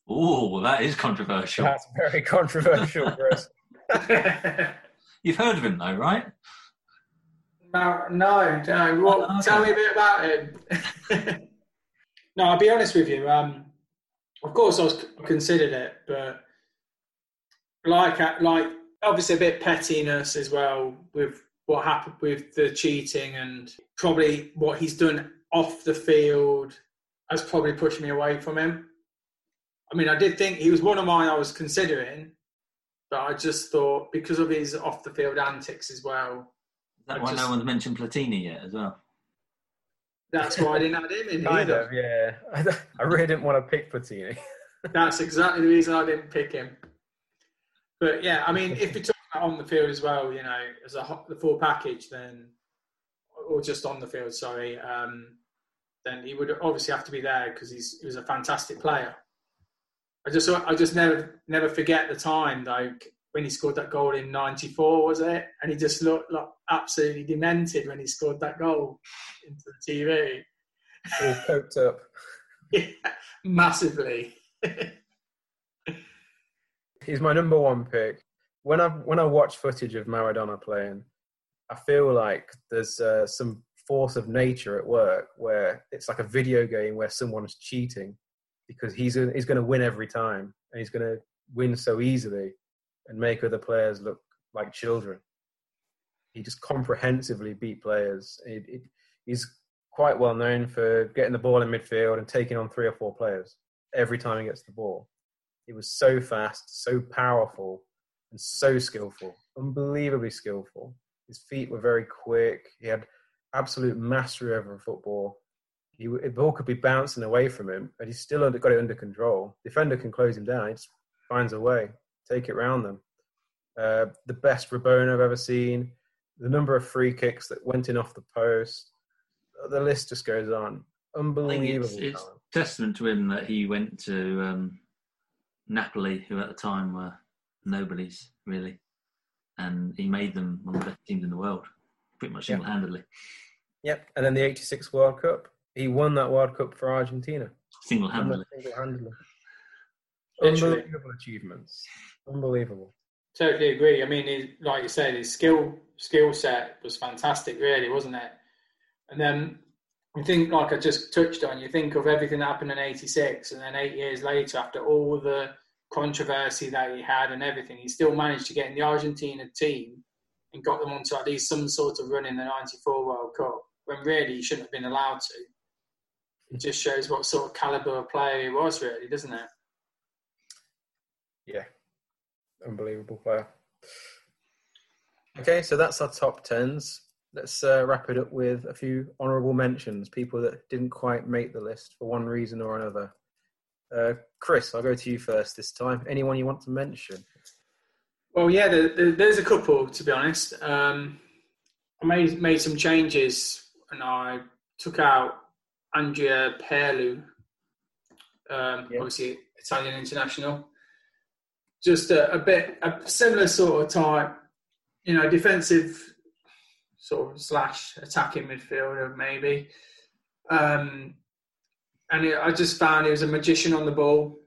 Oh, that is controversial. That's very controversial, Chris. You've heard of him though, right? No, no, Oh, okay. Tell me a bit about him. no, I'll be honest with you. Um, of course, I was considered it, but like, uh, like obviously a bit pettiness as well with what happened with the cheating and probably what he's done off the field has probably pushed me away from him. I mean, I did think he was one of mine I was considering, but I just thought because of his off the field antics as well, that why just- no one's mentioned Platini yet as well? that's why I didn't add him in kind either. of, yeah. I really didn't want to pick Platini. That's exactly the reason I didn't pick him. But yeah, I mean, if you're talking about on the field as well, you know, as a the full package, then or just on the field, sorry, um, then he would obviously have to be there because he's he was a fantastic player. I just I just never never forget the time like when he scored that goal in '94, was it? And he just looked like absolutely demented when he scored that goal into the TV. All coked up. Yeah, massively. He's my number one pick. When I when I watch footage of Maradona playing, I feel like there's uh, some force of nature at work where it's like a video game where someone's cheating because he's he's going to win every time and he's going to win so easily and make other players look like children. He just comprehensively beat players. It, it, he's quite well known for getting the ball in midfield and taking on three or four players every time he gets the ball. He was so fast, so powerful, and so skillful, unbelievably skillful. His feet were very quick. He had absolute mastery over football. He, the ball could be bouncing away from him, but he's still under, got it under control. Defender can close him down. He just finds a way, take it round them. Uh, the best Rabona I've ever seen. The number of free kicks that went in off the post. The list just goes on. Unbelievable. it's, it's testament to him that he went to um, Napoli, who at the time were nobodies, really. And he made them one of the best teams in the world, pretty much Yeah. single handedly. Yep. And then the 86 World Cup. He won that World Cup for Argentina. Single handedly. Single-handedly. Literally. Unbelievable achievements. Unbelievable. Totally agree. I mean, he, like you said, his skill skill set was fantastic, really, wasn't it? And then you think, like I just touched on, you think of everything that happened in '86, and then eight years later, after all the controversy that he had and everything, he still managed to get in the Argentina team and got them onto at least some sort of run in the '94 World Cup. When really he shouldn't have been allowed to. It just shows what sort of caliber of player he was, really, doesn't it? Yeah, unbelievable player. Okay, so that's our top tens. Let's uh, wrap it up with a few honourable mentions, people that didn't quite make the list for one reason or another. Uh, Chris, I'll go to you first this time. Anyone you want to mention? Well, yeah, there, there, there's a couple to be honest. Um, I made made some changes and I took out Andrea Pirlo, um, Yeah. obviously Italian international. Just a, a bit a similar sort of type, you know, defensive sort of slash attacking midfielder maybe. Um, and it, I just found he was a magician on the ball.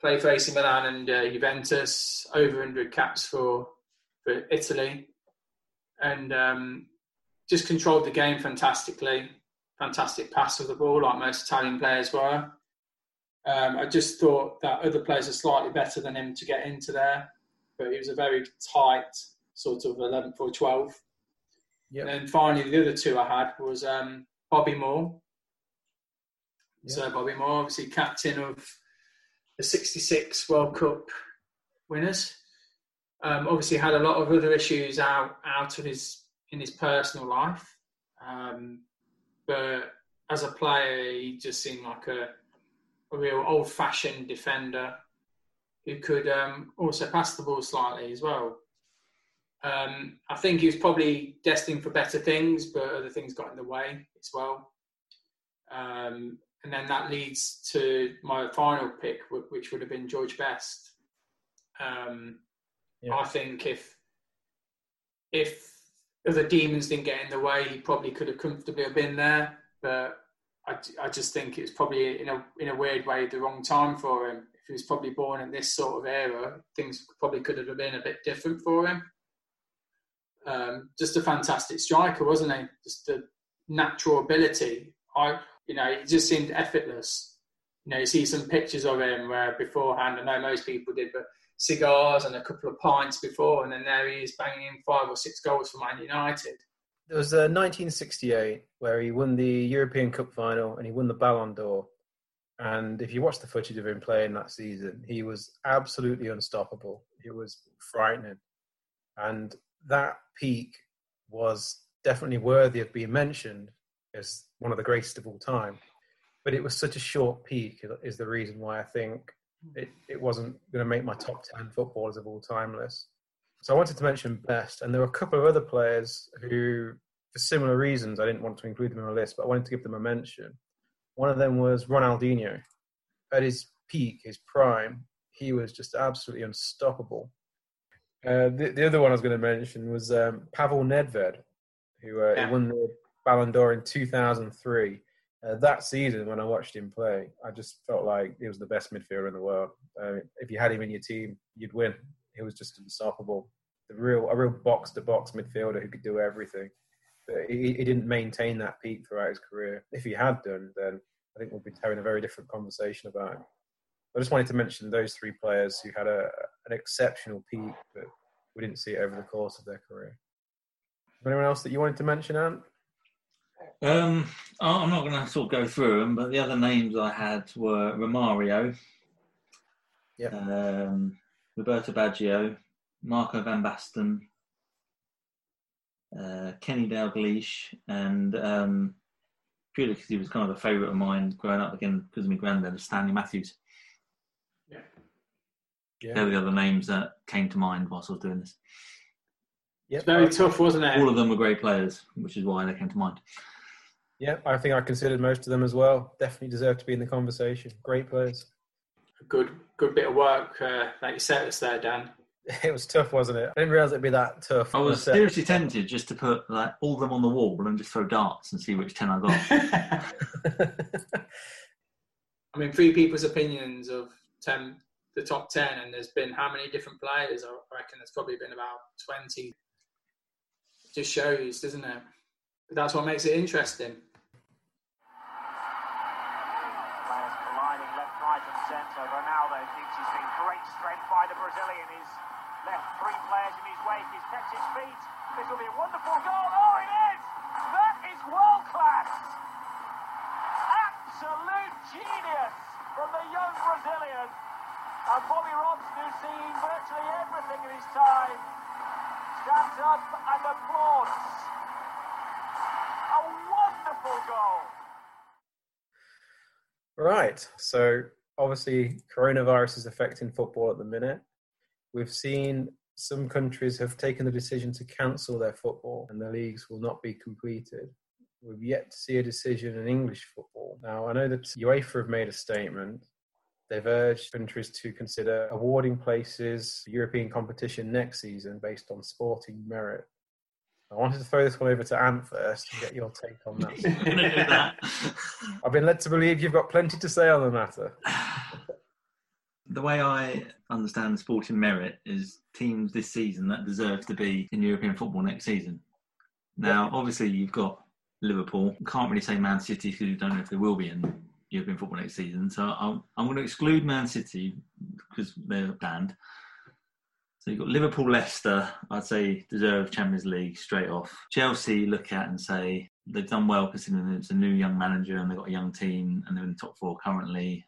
Play for AC Milan and uh, Juventus, over 100 caps for for Italy, and um, just controlled the game fantastically. Fantastic pass of the ball, like most Italian players were. Um, I just thought that other players are slightly better than him to get into there, but he was a very tight sort of 11th or 12th. Yep. And then finally, the other two I had was um, Bobby Moore. So Bobby Moore, obviously captain of the '66 World Cup winners. Um, obviously, had a lot of other issues out out of his in his personal life, um, but as a player, he just seemed like a, a real old-fashioned defender who could um, also pass the ball slightly as well. Um, I think he was probably destined for better things, but other things got in the way as well. Um, and then that leads to my final pick, which would have been George Best. Um, I think if if other demons didn't get in the way, he probably could have comfortably have been there. But I, I just think it was probably in a in a weird way the wrong time for him. If he was probably born in this sort of era, things probably could have been a bit different for him. Um, just a fantastic striker, wasn't he? Just a natural ability. I, you know, it just seemed effortless. You know, you see some pictures of him where beforehand, I know most people did, but cigars and a couple of pints before, and then there he is banging in five or six goals for Man United. There was a 1968 where he won the European Cup final and he won the Ballon d'Or. And if you watch the footage of him playing that season, he was absolutely unstoppable. It was frightening. And that peak was definitely worthy of being mentioned as one of the greatest of all time. But it was such a short peak, is the reason why I think it, it wasn't going to make my top 10 footballers of all time list. So I wanted to mention Best, and there were a couple of other players who, for similar reasons, I didn't want to include them in my list, but I wanted to give them a mention. One of them was Ronaldinho. At his peak, his prime, he was just absolutely unstoppable. Uh, the, the other one I was going to mention was um, Pavel Nedved, who uh, Yeah. won the Ballon d'Or in 2003. Uh, that season, when I watched him play, I just felt like he was the best midfielder in the world. Uh, if you had him in your team, you'd win. He was just unstoppable. The real, a real box-to-box midfielder who could do everything. But he, he didn't maintain that peak throughout his career. If he had done, then I think we'd be having a very different conversation about him. I just wanted to mention those three players who had a, an exceptional peak, but we didn't see it over the course of their career. Anyone else that you wanted to mention, Ant? Um, I'm not going to sort of go through them, but the other names I had were Romario, Yep. um, Roberto Baggio, Marco Van Basten, uh, Kenny Dalglish, and um, purely because he was kind of a favourite of mine growing up again because of my granddad, Stanley Matthews. Yeah. They're the other names that came to mind whilst I was doing this. Yep. It's very tough, wasn't it? All of them were great players, which is why they came to mind. Yeah, I think I considered most of them as well. Definitely deserve to be in the conversation. Great players. Good, good bit of work uh, that you set us there, Dan. It was tough, wasn't it? I didn't realise it'd be that tough. I was seriously tempted just to put like all of them on the wall and just throw darts and see which ten I got. I mean, three people's opinions of ten the top ten, and there's been how many different players? I reckon there's probably been about twenty. It just shows, doesn't it? But that's what makes it interesting. Centre. Ronaldo thinks he's been great strength by the Brazilian. He's left three players in his wake. He's kept his feet. This will be a wonderful goal. Oh, it is! That is world class! Absolute genius from the young Brazilian. And Bobby Robson, who's seen virtually everything in his time, stands up and applauds. A wonderful goal. Right. So obviously, coronavirus is affecting football at the minute. We've seen some countries have taken the decision to cancel their football and the leagues will not be completed. We've yet to see a decision in English football. Now, I know that UEFA have made a statement. They've urged countries to consider awarding places for European competition next season based on sporting merit. I wanted to throw this one over to Ant first and get your take on that. I've been led to believe you've got plenty to say on the matter. The way I understand sporting merit is teams this season that deserve to be in European football next season. Now, obviously, you've got Liverpool. Can't really say Man City because you don't know if they will be in European football next season. So I'm, I'm going to exclude Man City because they're banned. So you've got Liverpool, Leicester, I'd say deserve Champions League straight off. Chelsea look at and say they've done well considering it's a new young manager and they've got a young team and they're in the top four currently.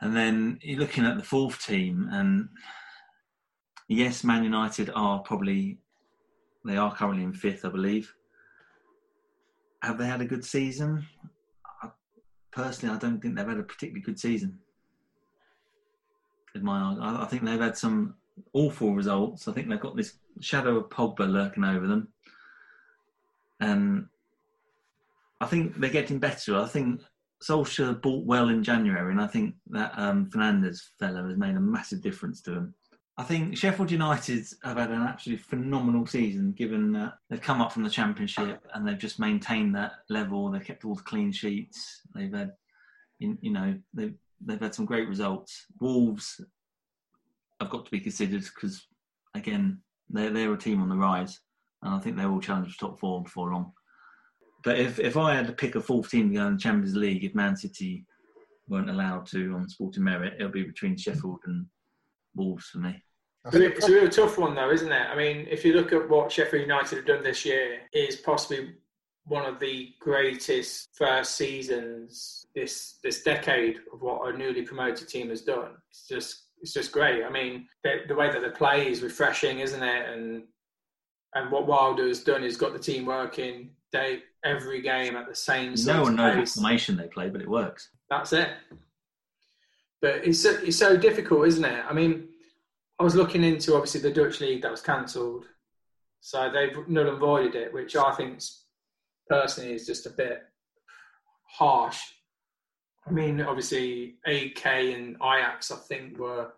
And then you're looking at the fourth team and yes, Man United are probably, they are currently in fifth, I believe. Have they had a good season? I, personally, I don't think they've had a particularly good season. In my, I, I think they've had some awful results. I think they've got this shadow of Pogba lurking over them, and I think they're getting better. I think Solskjaer bought well in January, and I think that um, Fernandes fellow has made a massive difference to them. I think Sheffield United have had an absolutely phenomenal season, given that they've come up from the Championship and they've just maintained that level. They've kept all the clean sheets. They've had, you know, they've they've had some great results. Wolves have got to be considered because, again, they're they're a team on the rise, and I think they will challenge the top four before long. But if if I had to pick a fourth team to go in the Champions League, if Man City weren't allowed to on sporting merit, it'll be between Sheffield and Wolves for me. It's a, it's a real tough one, though, isn't it? I mean, if you look at what Sheffield United have done this year, is possibly one of the greatest first seasons this this decade of what a newly promoted team has done. It's just it's just great. I mean, the, the way that they play is refreshing, isn't it? And and what Wilder has done is got the team working day every game at the same. No one knows what formation they play, but it works. That's it. But it's so, it's so difficult, isn't it? I mean, I was looking into obviously the Dutch league that was cancelled, so they've null and voided it, which I think personally is just a bit harsh. I mean, obviously AZ and Ajax, I think, were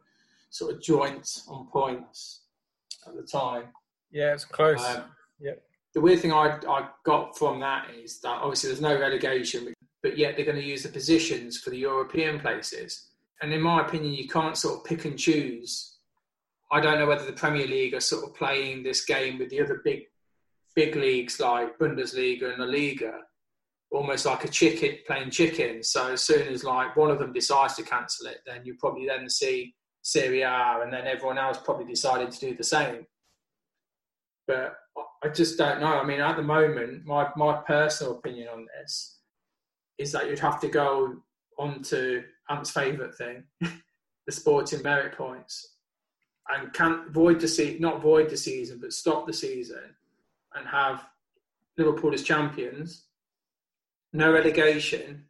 sort of joint on points at the time. Yeah, it's close. Um, yep. the weird thing I, I got from that is that obviously there's no relegation, but yet they're going to use the positions for the European places. And in my opinion, you can't sort of pick and choose. I don't know whether the Premier League are sort of playing this game with the other big, big leagues like Bundesliga and La Liga, almost like a chicken playing chicken. So as soon as like one of them decides to cancel it, then you probably then see Serie A, and then everyone else probably decided to do the same but I just don't know. I mean, at the moment, my, my personal opinion on this is that you'd have to go on to Ant's favourite thing, the sporting merit points, and can't void the season, not void the season, but stop the season and have Liverpool as champions, no relegation,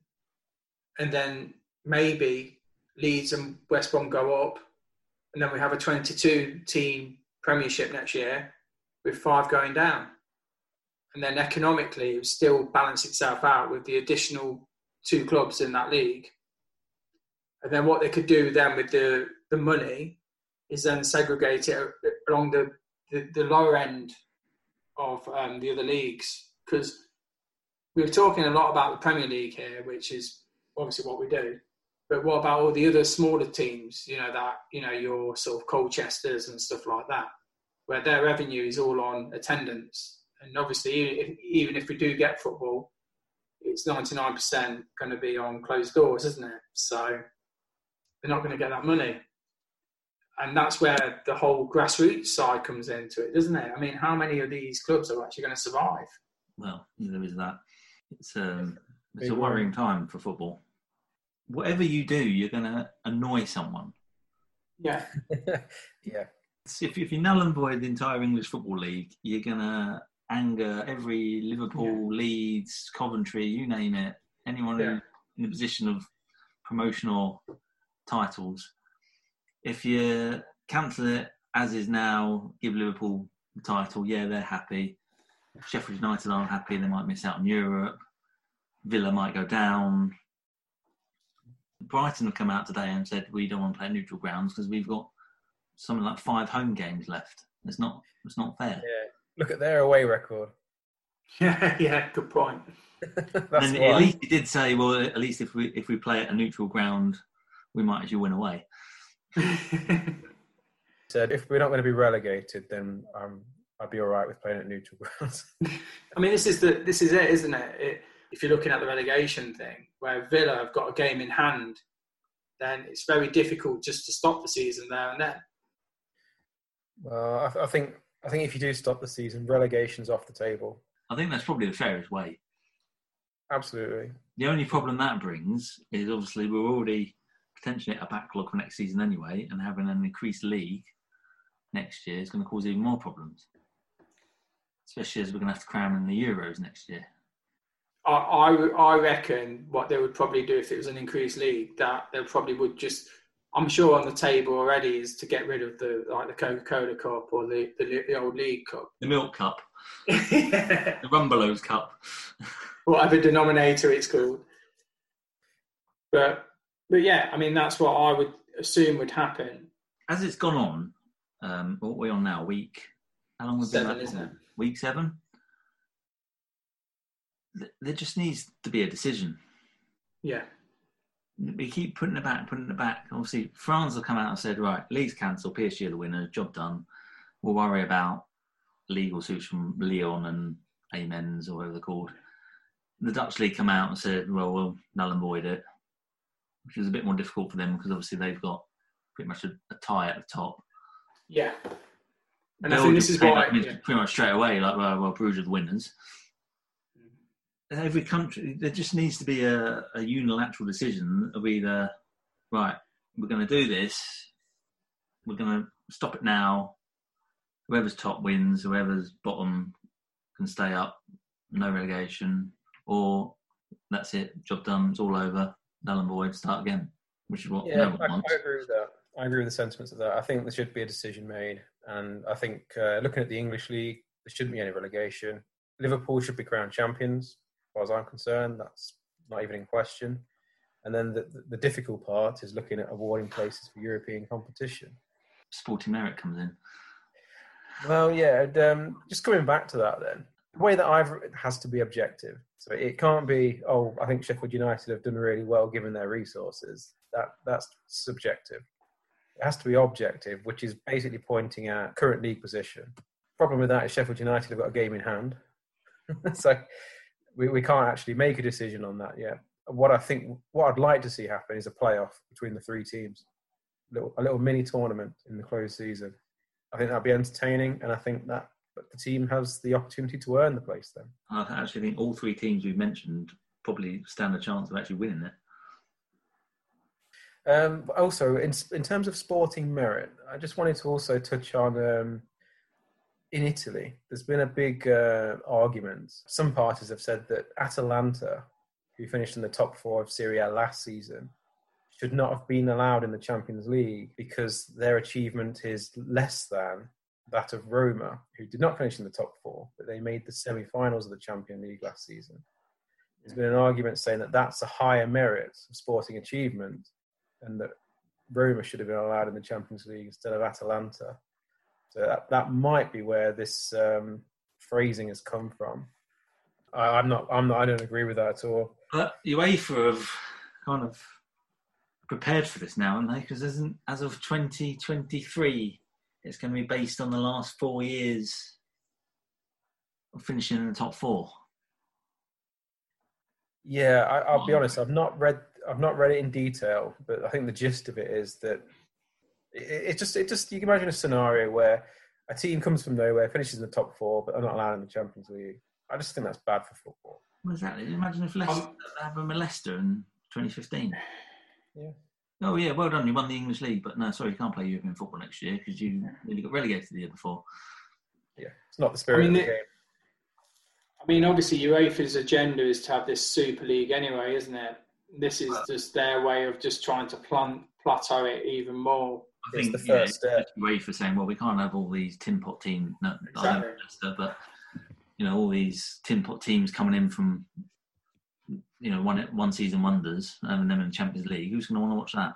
and then maybe Leeds and West Brom go up, and then we have a 22 team Premiership next year with five going down. And then economically, it would still balance itself out with the additional two clubs in that league. And then what they could do then with the, the money is then segregate it along the, the, the lower end of um, the other leagues. Because we were talking a lot about the Premier League here, which is obviously what we do. But what about all the other smaller teams? You know that you know your sort of Colchester's and stuff like that, where their revenue is all on attendance. And obviously, if, even if we do get football, it's ninety nine percent going to be on closed doors, isn't it? So they're not going to get that money. And that's where the whole grassroots side comes into it, doesn't it? I mean, how many of these clubs are actually going to survive? Well, there is that. It's um, it's a worrying time for football. Whatever you do, you're going to annoy someone. Yeah, yeah. If, if you null and void the entire English Football League, you're going to anger every Liverpool, Leeds, Coventry, you name it, anyone Yeah. in a position of promotional titles. If you cancel it as is now, give Liverpool the title, yeah, they're happy. Sheffield United aren't happy, they might miss out on Europe. Villa might go down. Brighton have come out today and said we don't want to play neutral grounds because we've got something like five home games left. It's not. It's not fair. Yeah. Look at their away record. yeah, yeah. Good point. And why. at least he did say, well, at least if we if we play at a neutral ground, we might actually win away. said if we're not going to be relegated, then um, I'd be all right with playing at neutral grounds. I mean, this is the this is it, isn't it? it? If you're looking at the relegation thing, where Villa have got a game in hand, then it's very difficult just to stop the season there and then. Well, I, th- I think I think if you do stop the season, relegation's off the table. I think that's probably the fairest way. Absolutely. The only problem that brings is obviously we're already potentially at a backlog for next season anyway, and having an increased league next year is going to cause even more problems. Especially as we're going to have to cram in the Euros next year. I, I, I reckon what they would probably do if it was an increased league, that they probably would just. I'm sure on the table already is to get rid of the like the Coca Cola Cup or the, the the old League Cup, The Milk Cup, the Rumbelows Cup. whatever denominator it's called. But but yeah, I mean that's what I would assume would happen. As it's gone on, um, what are we on now? Week? How long been Seven, isn't it? Week seven. There just needs to be a decision. Yeah, we keep putting it back, putting it back. Obviously, France have come out and said, right, league's cancelled, PSG are the winner, job done. We'll worry about legal suits from Lyon and Amiens or whatever they're called. The Dutch league come out and said, well, we'll null and void it, which is a bit more difficult for them because obviously they've got pretty much a, a tie at the top. yeah. And They'll think this is why. like, yeah. pretty much straight away, like, well, well Bruges are the winners. Every country, there just needs to be a, a unilateral decision of either, right, we're going to do this, we're going to stop it now. Whoever's top wins, whoever's bottom can stay up, no relegation, or that's it, job done, it's all over, null and void, start again, which is what Yeah, no one I, wants. I agree with that. I agree with the sentiments of that. I think there should be a decision made, and I think uh, looking at the English league, there shouldn't be any relegation. Liverpool should be crowned champions, as far as I'm concerned. That's not even in question. And then the, the, difficult part is looking at awarding places for European competition. Sporting merit comes in. Well, yeah, and, um, just coming back to that then, the way that I've it has to be objective. So it can't be, oh, I think Sheffield United have done really well given their resources. That that's subjective. It has to be objective, which is basically pointing at current league position. Problem with that is Sheffield United have got a game in hand, so we, we can't actually make a decision on that yet. What I think, what I'd like to see happen is a playoff between the three teams, little, a little mini tournament in the closed season. I think that'd be entertaining, and I think that the team has the opportunity to earn the place then. I actually think all three teams we've mentioned probably stand a chance of actually winning it. Um, also, in in terms of sporting merit, I just wanted to also touch on um, in Italy. There's been a big uh, argument. Some parties have said that Atalanta, who finished in the top four of Serie A last season, should not have been allowed in the Champions League because their achievement is less than that of Roma, who did not finish in the top four, but they made the semi-finals of the Champions League last season. There's been an argument saying that that's a higher merit of sporting achievement and that Roma should have been allowed in the Champions League instead of Atalanta. So that, that might be where this um, phrasing has come from. I, I'm not. I'm not. I don't agree with that at all. But UEFA have kind of prepared for this now, aren't they? Because isn't as of 2023, it's going to be based on the last four years of finishing in the top four. Yeah, I, I'll be honest. I've not read. I've not read it in detail, but I think the gist of it is that it, it just. It just. You can imagine a scenario where a team comes from nowhere, finishes in the top four, but are not allowed in the Champions League. I just think that's bad for football. What is that? Imagine if Leicester um, happened with Leicester in 2015. Yeah. Oh yeah, well done. You won the English League, but no, sorry, you can't play European football next year because you nearly got relegated the year before. Yeah, it's not the spirit I mean, of the it- game. I mean, obviously, UEFA's agenda is to have this Super League anyway, isn't it? This is just their way of just trying to plant, plateau it even more. I think the you know, first step. way for saying, well, we can't have all these tin pot teams. No, I Exactly. Leicester, but you know, all these tin pot teams coming in from you know one one season wonders, and them in the Champions League. Who's going to want to watch that?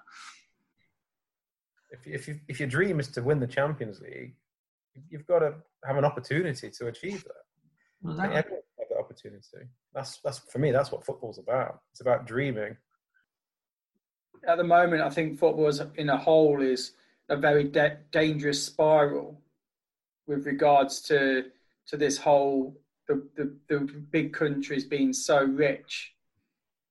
If, if, you, if your dream is to win the Champions League, you've got to have an opportunity to achieve that. Well, that- everyone have that opportunity. That's that's for me. That's what football's about. It's about dreaming. at the moment, I think football as in a whole is a very da- dangerous spiral with regards to to this whole the, the, the big countries being so rich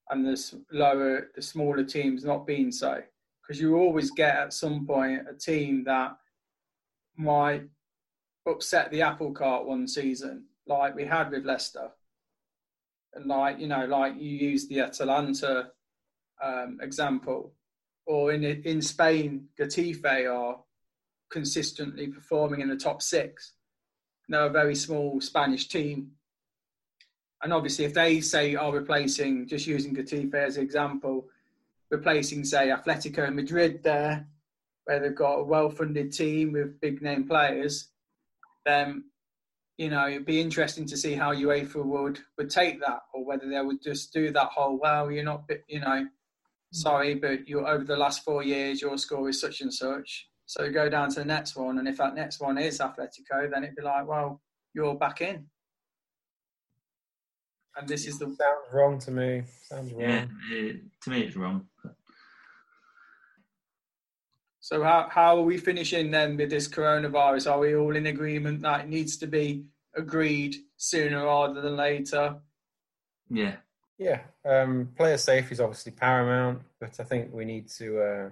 and the lower the smaller teams not being so. Because you always get at some point a team that might upset the apple cart one season like we had with Leicester. And like you know like you use the Atalanta um, example, or in in Spain, Getafe are consistently performing in the top six. They're a very small Spanish team, and obviously, if they say oh, are replacing, just using Getafe as an example, replacing say Atletico Madrid there, where they've got a well-funded team with big name players, then you know it'd be interesting to see how UEFA would would take that, or whether they would just do that whole well, you're not, you know sorry, but you over the last four years, your score is such and such. So you go down to the next one, and if that next one is Atletico, then it'd be like, well, you're back in. And this is the Sounds wrong to me. Sounds wrong. yeah, it, to me, it's wrong. So how how are we finishing then with this coronavirus? Are we all in agreement that it needs to be agreed sooner rather than later? yeah, Yeah, um, player safety is obviously paramount, but I think we need to uh,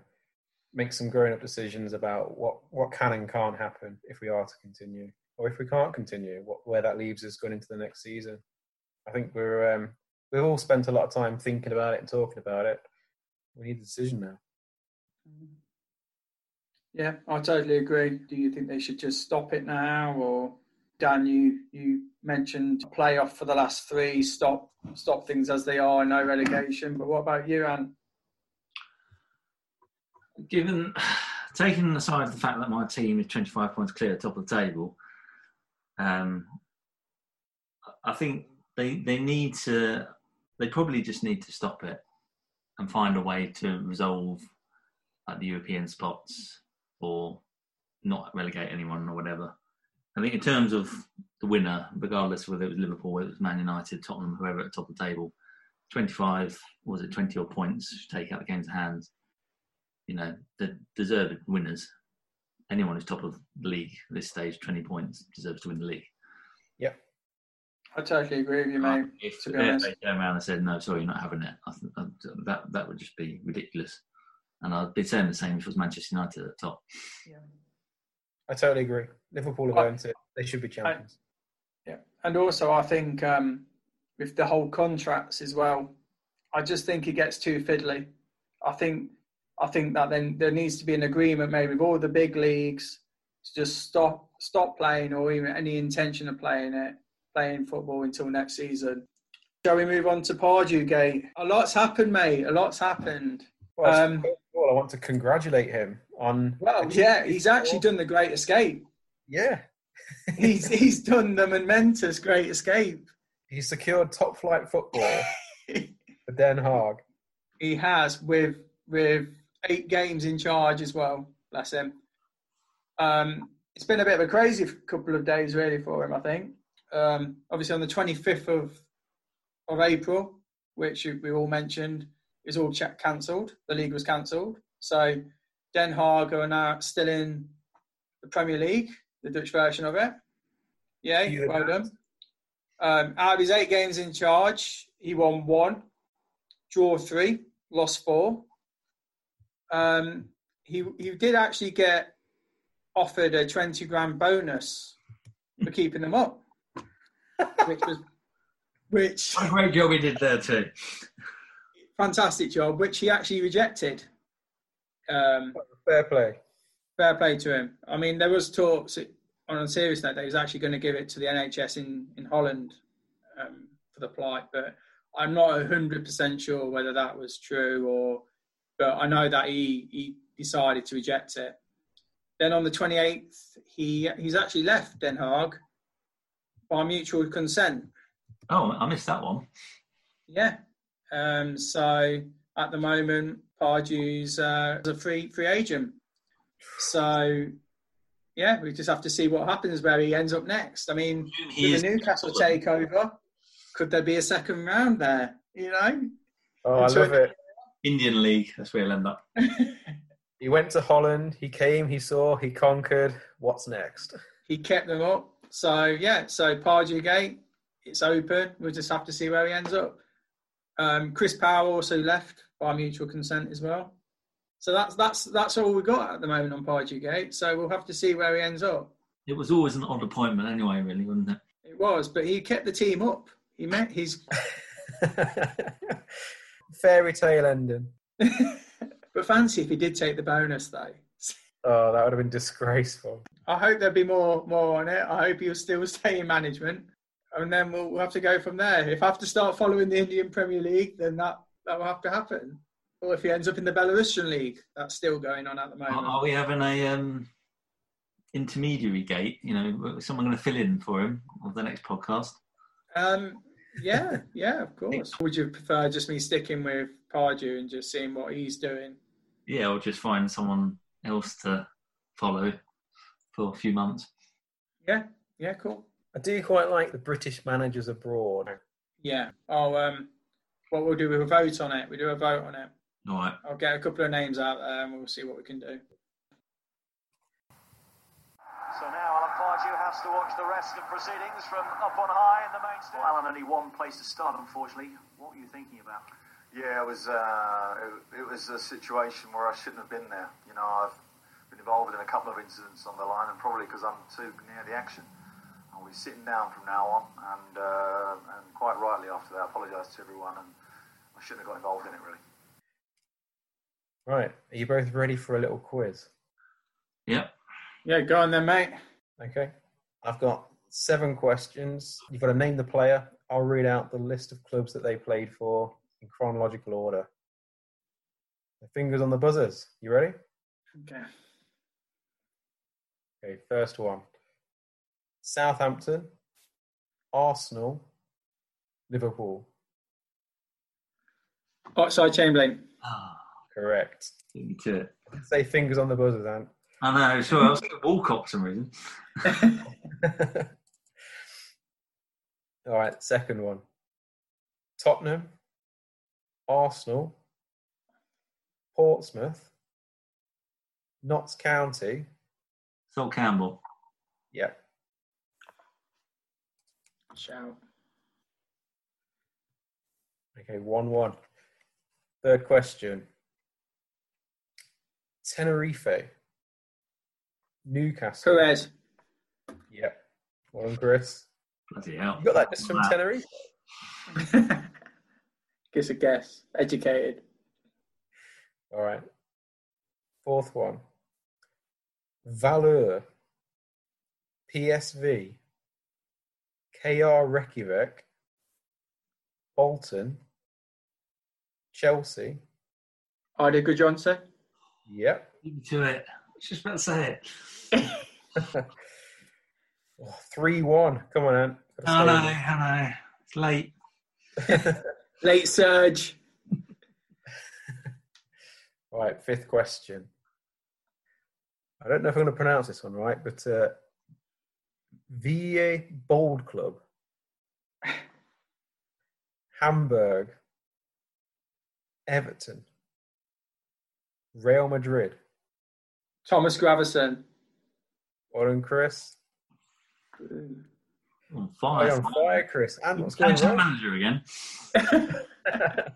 make some grown-up decisions about what, what can and can't happen if we are to continue, or if we can't continue, what, where that leaves us going into the next season. I think we're um, we've all spent a lot of time thinking about it and talking about it. We need a decision now. Yeah, I totally agree. Do you think they should just stop it now, or Dan, you you mentioned playoff for the last three, stop stop things as they are, no relegation. But what about you, Anne? given taking aside the fact that my team is 25 points clear at the top of the table, um, I think they they need to they probably just need to stop it and find a way to resolve like the European spots or not relegate anyone or whatever. I think in terms of the winner, regardless of whether it was Liverpool, whether it was Man United, Tottenham, whoever at the top of the table, 25 was it 20 odd points should take out the game's hands you know, the deserved winners. Anyone who's top of the league at this stage, 20 points, deserves to win the league. Yep. I totally agree with you, mate. If to the be honest, FA came around and said, no, sorry, you're not having it, I th- I- that, that would just be ridiculous. And I'd be saying the same if it was Manchester United at the top. I totally agree. Liverpool are I- earned it. They should be champions. Yeah, and also I think um, with the whole contracts as well, I just think it gets too fiddly. I think I think that then there needs to be an agreement made with all the big leagues to just stop stop playing or even any intention of playing it playing football until next season. Shall we move on to Pardew Gate? A lot's happened, mate. A lot's happened. Well, Um, I want to congratulate him on. Well, yeah, he's actually done the Great Escape. Yeah, He's he's done the momentous Great Escape. he secured top flight football for Den Haag. he has with with eight games in charge as well. Bless him. Um, it's been a bit of a crazy couple of days really for him. I think. Um, obviously, on the 25th of of April, which we all mentioned, is all cha- cancelled. The league was cancelled. So Den Haag are now still in the Premier League, the Dutch version of it. Yeah, well done. Um, out of his eight games in charge, he won one, draw three, lost four. Um, he he did actually get offered a twenty grand bonus for keeping them up, which was which a great job he did there too. fantastic job, which he actually rejected. Um, Fair play. fair play to him. I mean, there was talks on a serious note that he was actually going to give it to the NHS in in Holland um, for the plight, but I'm not hundred percent sure whether that was true or. But I know that he he decided to reject it. Then on the 28th, he he's actually left Den Haag by mutual consent. Oh, I missed that one. Yeah. Um, so at the moment, Pardew's uh, a free free agent. So yeah, we just have to see what happens where he ends up next. I mean, He with the Newcastle takeover, could there be a second round there? You know, Oh, I So- love it. Indian League. That's where he'll end up. He went to Holland. He came. He saw. He conquered. What's next? he kept them up. So yeah, so Pardew Gate, it's open. We'll just have to see where he ends up. Um, Chris Power also left by mutual consent as well. So that's that's that's all we got at the moment on Pardew Gate. So we'll have to see where he ends up. It was always an odd appointment anyway, really, wasn't it? It was, but he kept the team up. He met his, Fairy tale ending. but fancy if he did take the bonus though. Oh, that would have been disgraceful. I hope there'll be more more on it. I hope he'll still stay in management, and then we'll, we'll have to go from there. If I have to start following the Indian Premier League, then that that will have to happen. Or if he ends up in the Belarusian League, that's still going on at the moment. are we having a um, intermediary gate? You know, is someone going to fill in for him of the next podcast? Um, yeah, yeah, of course. Would you prefer just me sticking with Pardew and just seeing what he's doing? Yeah, or just find someone else to follow for a few months. Yeah, yeah, cool. I do quite like the British managers abroad. Yeah. Oh, um, what we'll do, we'll vote on it. We do a vote on it. All right. I'll get a couple of names out there and we'll see what we can do. So now Alan Pardew has to watch the rest of proceedings from up on high in the main stand. Well, Alan, only one place to start, unfortunately. What were you thinking about? Yeah, it was uh, it, it was a situation where I shouldn't have been there. You know, I've been involved in a couple of incidents on the line, and probably because I'm too near the action. I'll be sitting down from now on, and uh, and quite rightly after that, I apologise to everyone, and I shouldn't have got involved in it really. Right. Are you both ready for a little quiz? Yep. Yeah, go on then, mate. Okay. I've got seven questions. You've got to name the player. I'll read out the list of clubs that they played for in chronological order. The fingers on the buzzers. You ready? Okay. Okay, first one. Southampton, Arsenal, Liverpool. Oxlade-Chamberlain. Correct. Beat me to it. Say fingers on the buzzers, Ant. I know. Sorry, I was thinking Walcott for some reason. All right, second one. Tottenham, Arsenal, Portsmouth, Notts County. Sol Campbell. Yep. Shout. Okay, 1 1. Third question. Tenerife, Newcastle. Perez. Yep. Well done, Chris. Bloody hell. You got that just from Wow. Tenerife? Gives a guess. Educated. All right. Fourth one. Valur, PSV, KR Reykjavik, Bolton, Chelsea. Eidur Gudjohnsen. Yep. Beat to it. I was just about to say it. Oh, 3 1. Come on, Ant. Gotta I know, I know. It's late. Late surge. All right, fifth question. I don't know if I'm going to pronounce this one right, but uh, VA Bold Club, Hamburg, Everton. Real Madrid. Thomas Gravesen. Well done, Chris. On fire. you're on fire, Chris. And what's going Management on? manager again.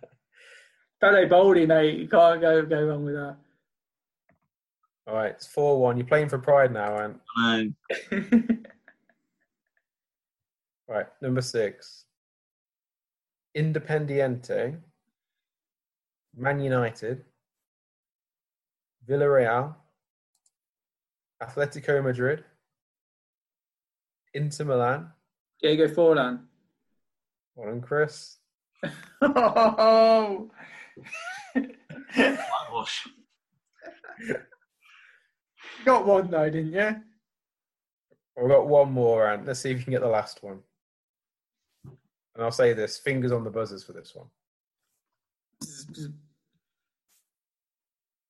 Pele Baldy, mate. You can't go go wrong with that. All right, it's 4 1. You're playing for pride now, and Um, Right, number six. Independiente, Man United, Villarreal, Atletico Madrid, Inter Milan. Diego Forlan. Well done, Chris. Oh, whitewash. got one though, didn't you? We've got one more, and let's see if you can get the last one. And I'll say this: fingers on the buzzers for this one.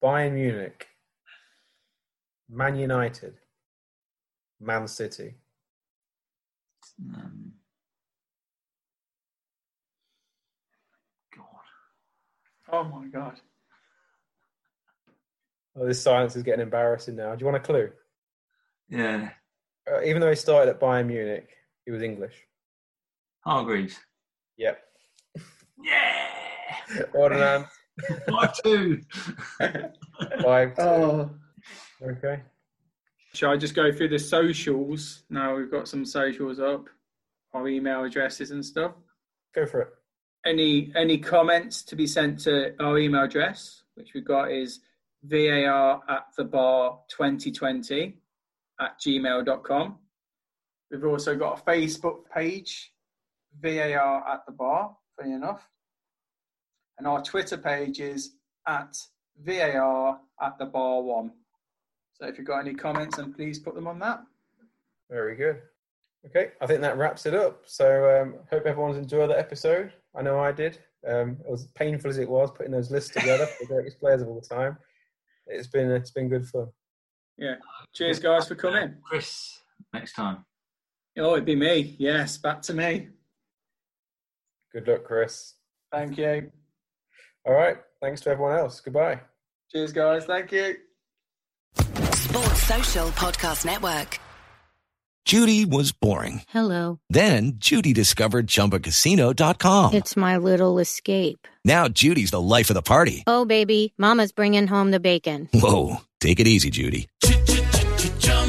Bayern Munich, Man United, Man City. Um, Oh my god. Oh, this silence is getting embarrassing now. Do you want a clue? yeah. Uh, even though he started at Bayern Munich, he was English. Hargreaves. Yep. Yeah. Well done, Five two. Five. two. Oh. Okay. Shall I just go through the socials? Now we've got some socials up, our email addresses and stuff. Go for it. Any any comments to be sent to our email address, which we've got is var at the bar 2020 at gmail.com. We've also got a Facebook page, VAR at the bar, funny enough. And our Twitter page is at VAR at the bar one. So if you've got any comments, then please put them on that. Very good. Okay, I think that wraps it up. So um, hope everyone's enjoyed the episode. I know I did. Um, it was painful as it was putting those lists together for the greatest players of all time, it's been it's been good fun. Yeah. Cheers, guys, for coming. Chris, next time. Oh, it'd be me. Yes, back to me. Good luck, Chris. Thank you. All right. Thanks to everyone else. Goodbye. Cheers, guys. Thank you. Sports Social Podcast Network. Judy was boring. Hello. Then Judy discovered ChumbaCasino.com. It's my little escape. Now Judy's the life of the party. Oh, baby, Mama's bringing home the bacon. Whoa, take it easy, Judy.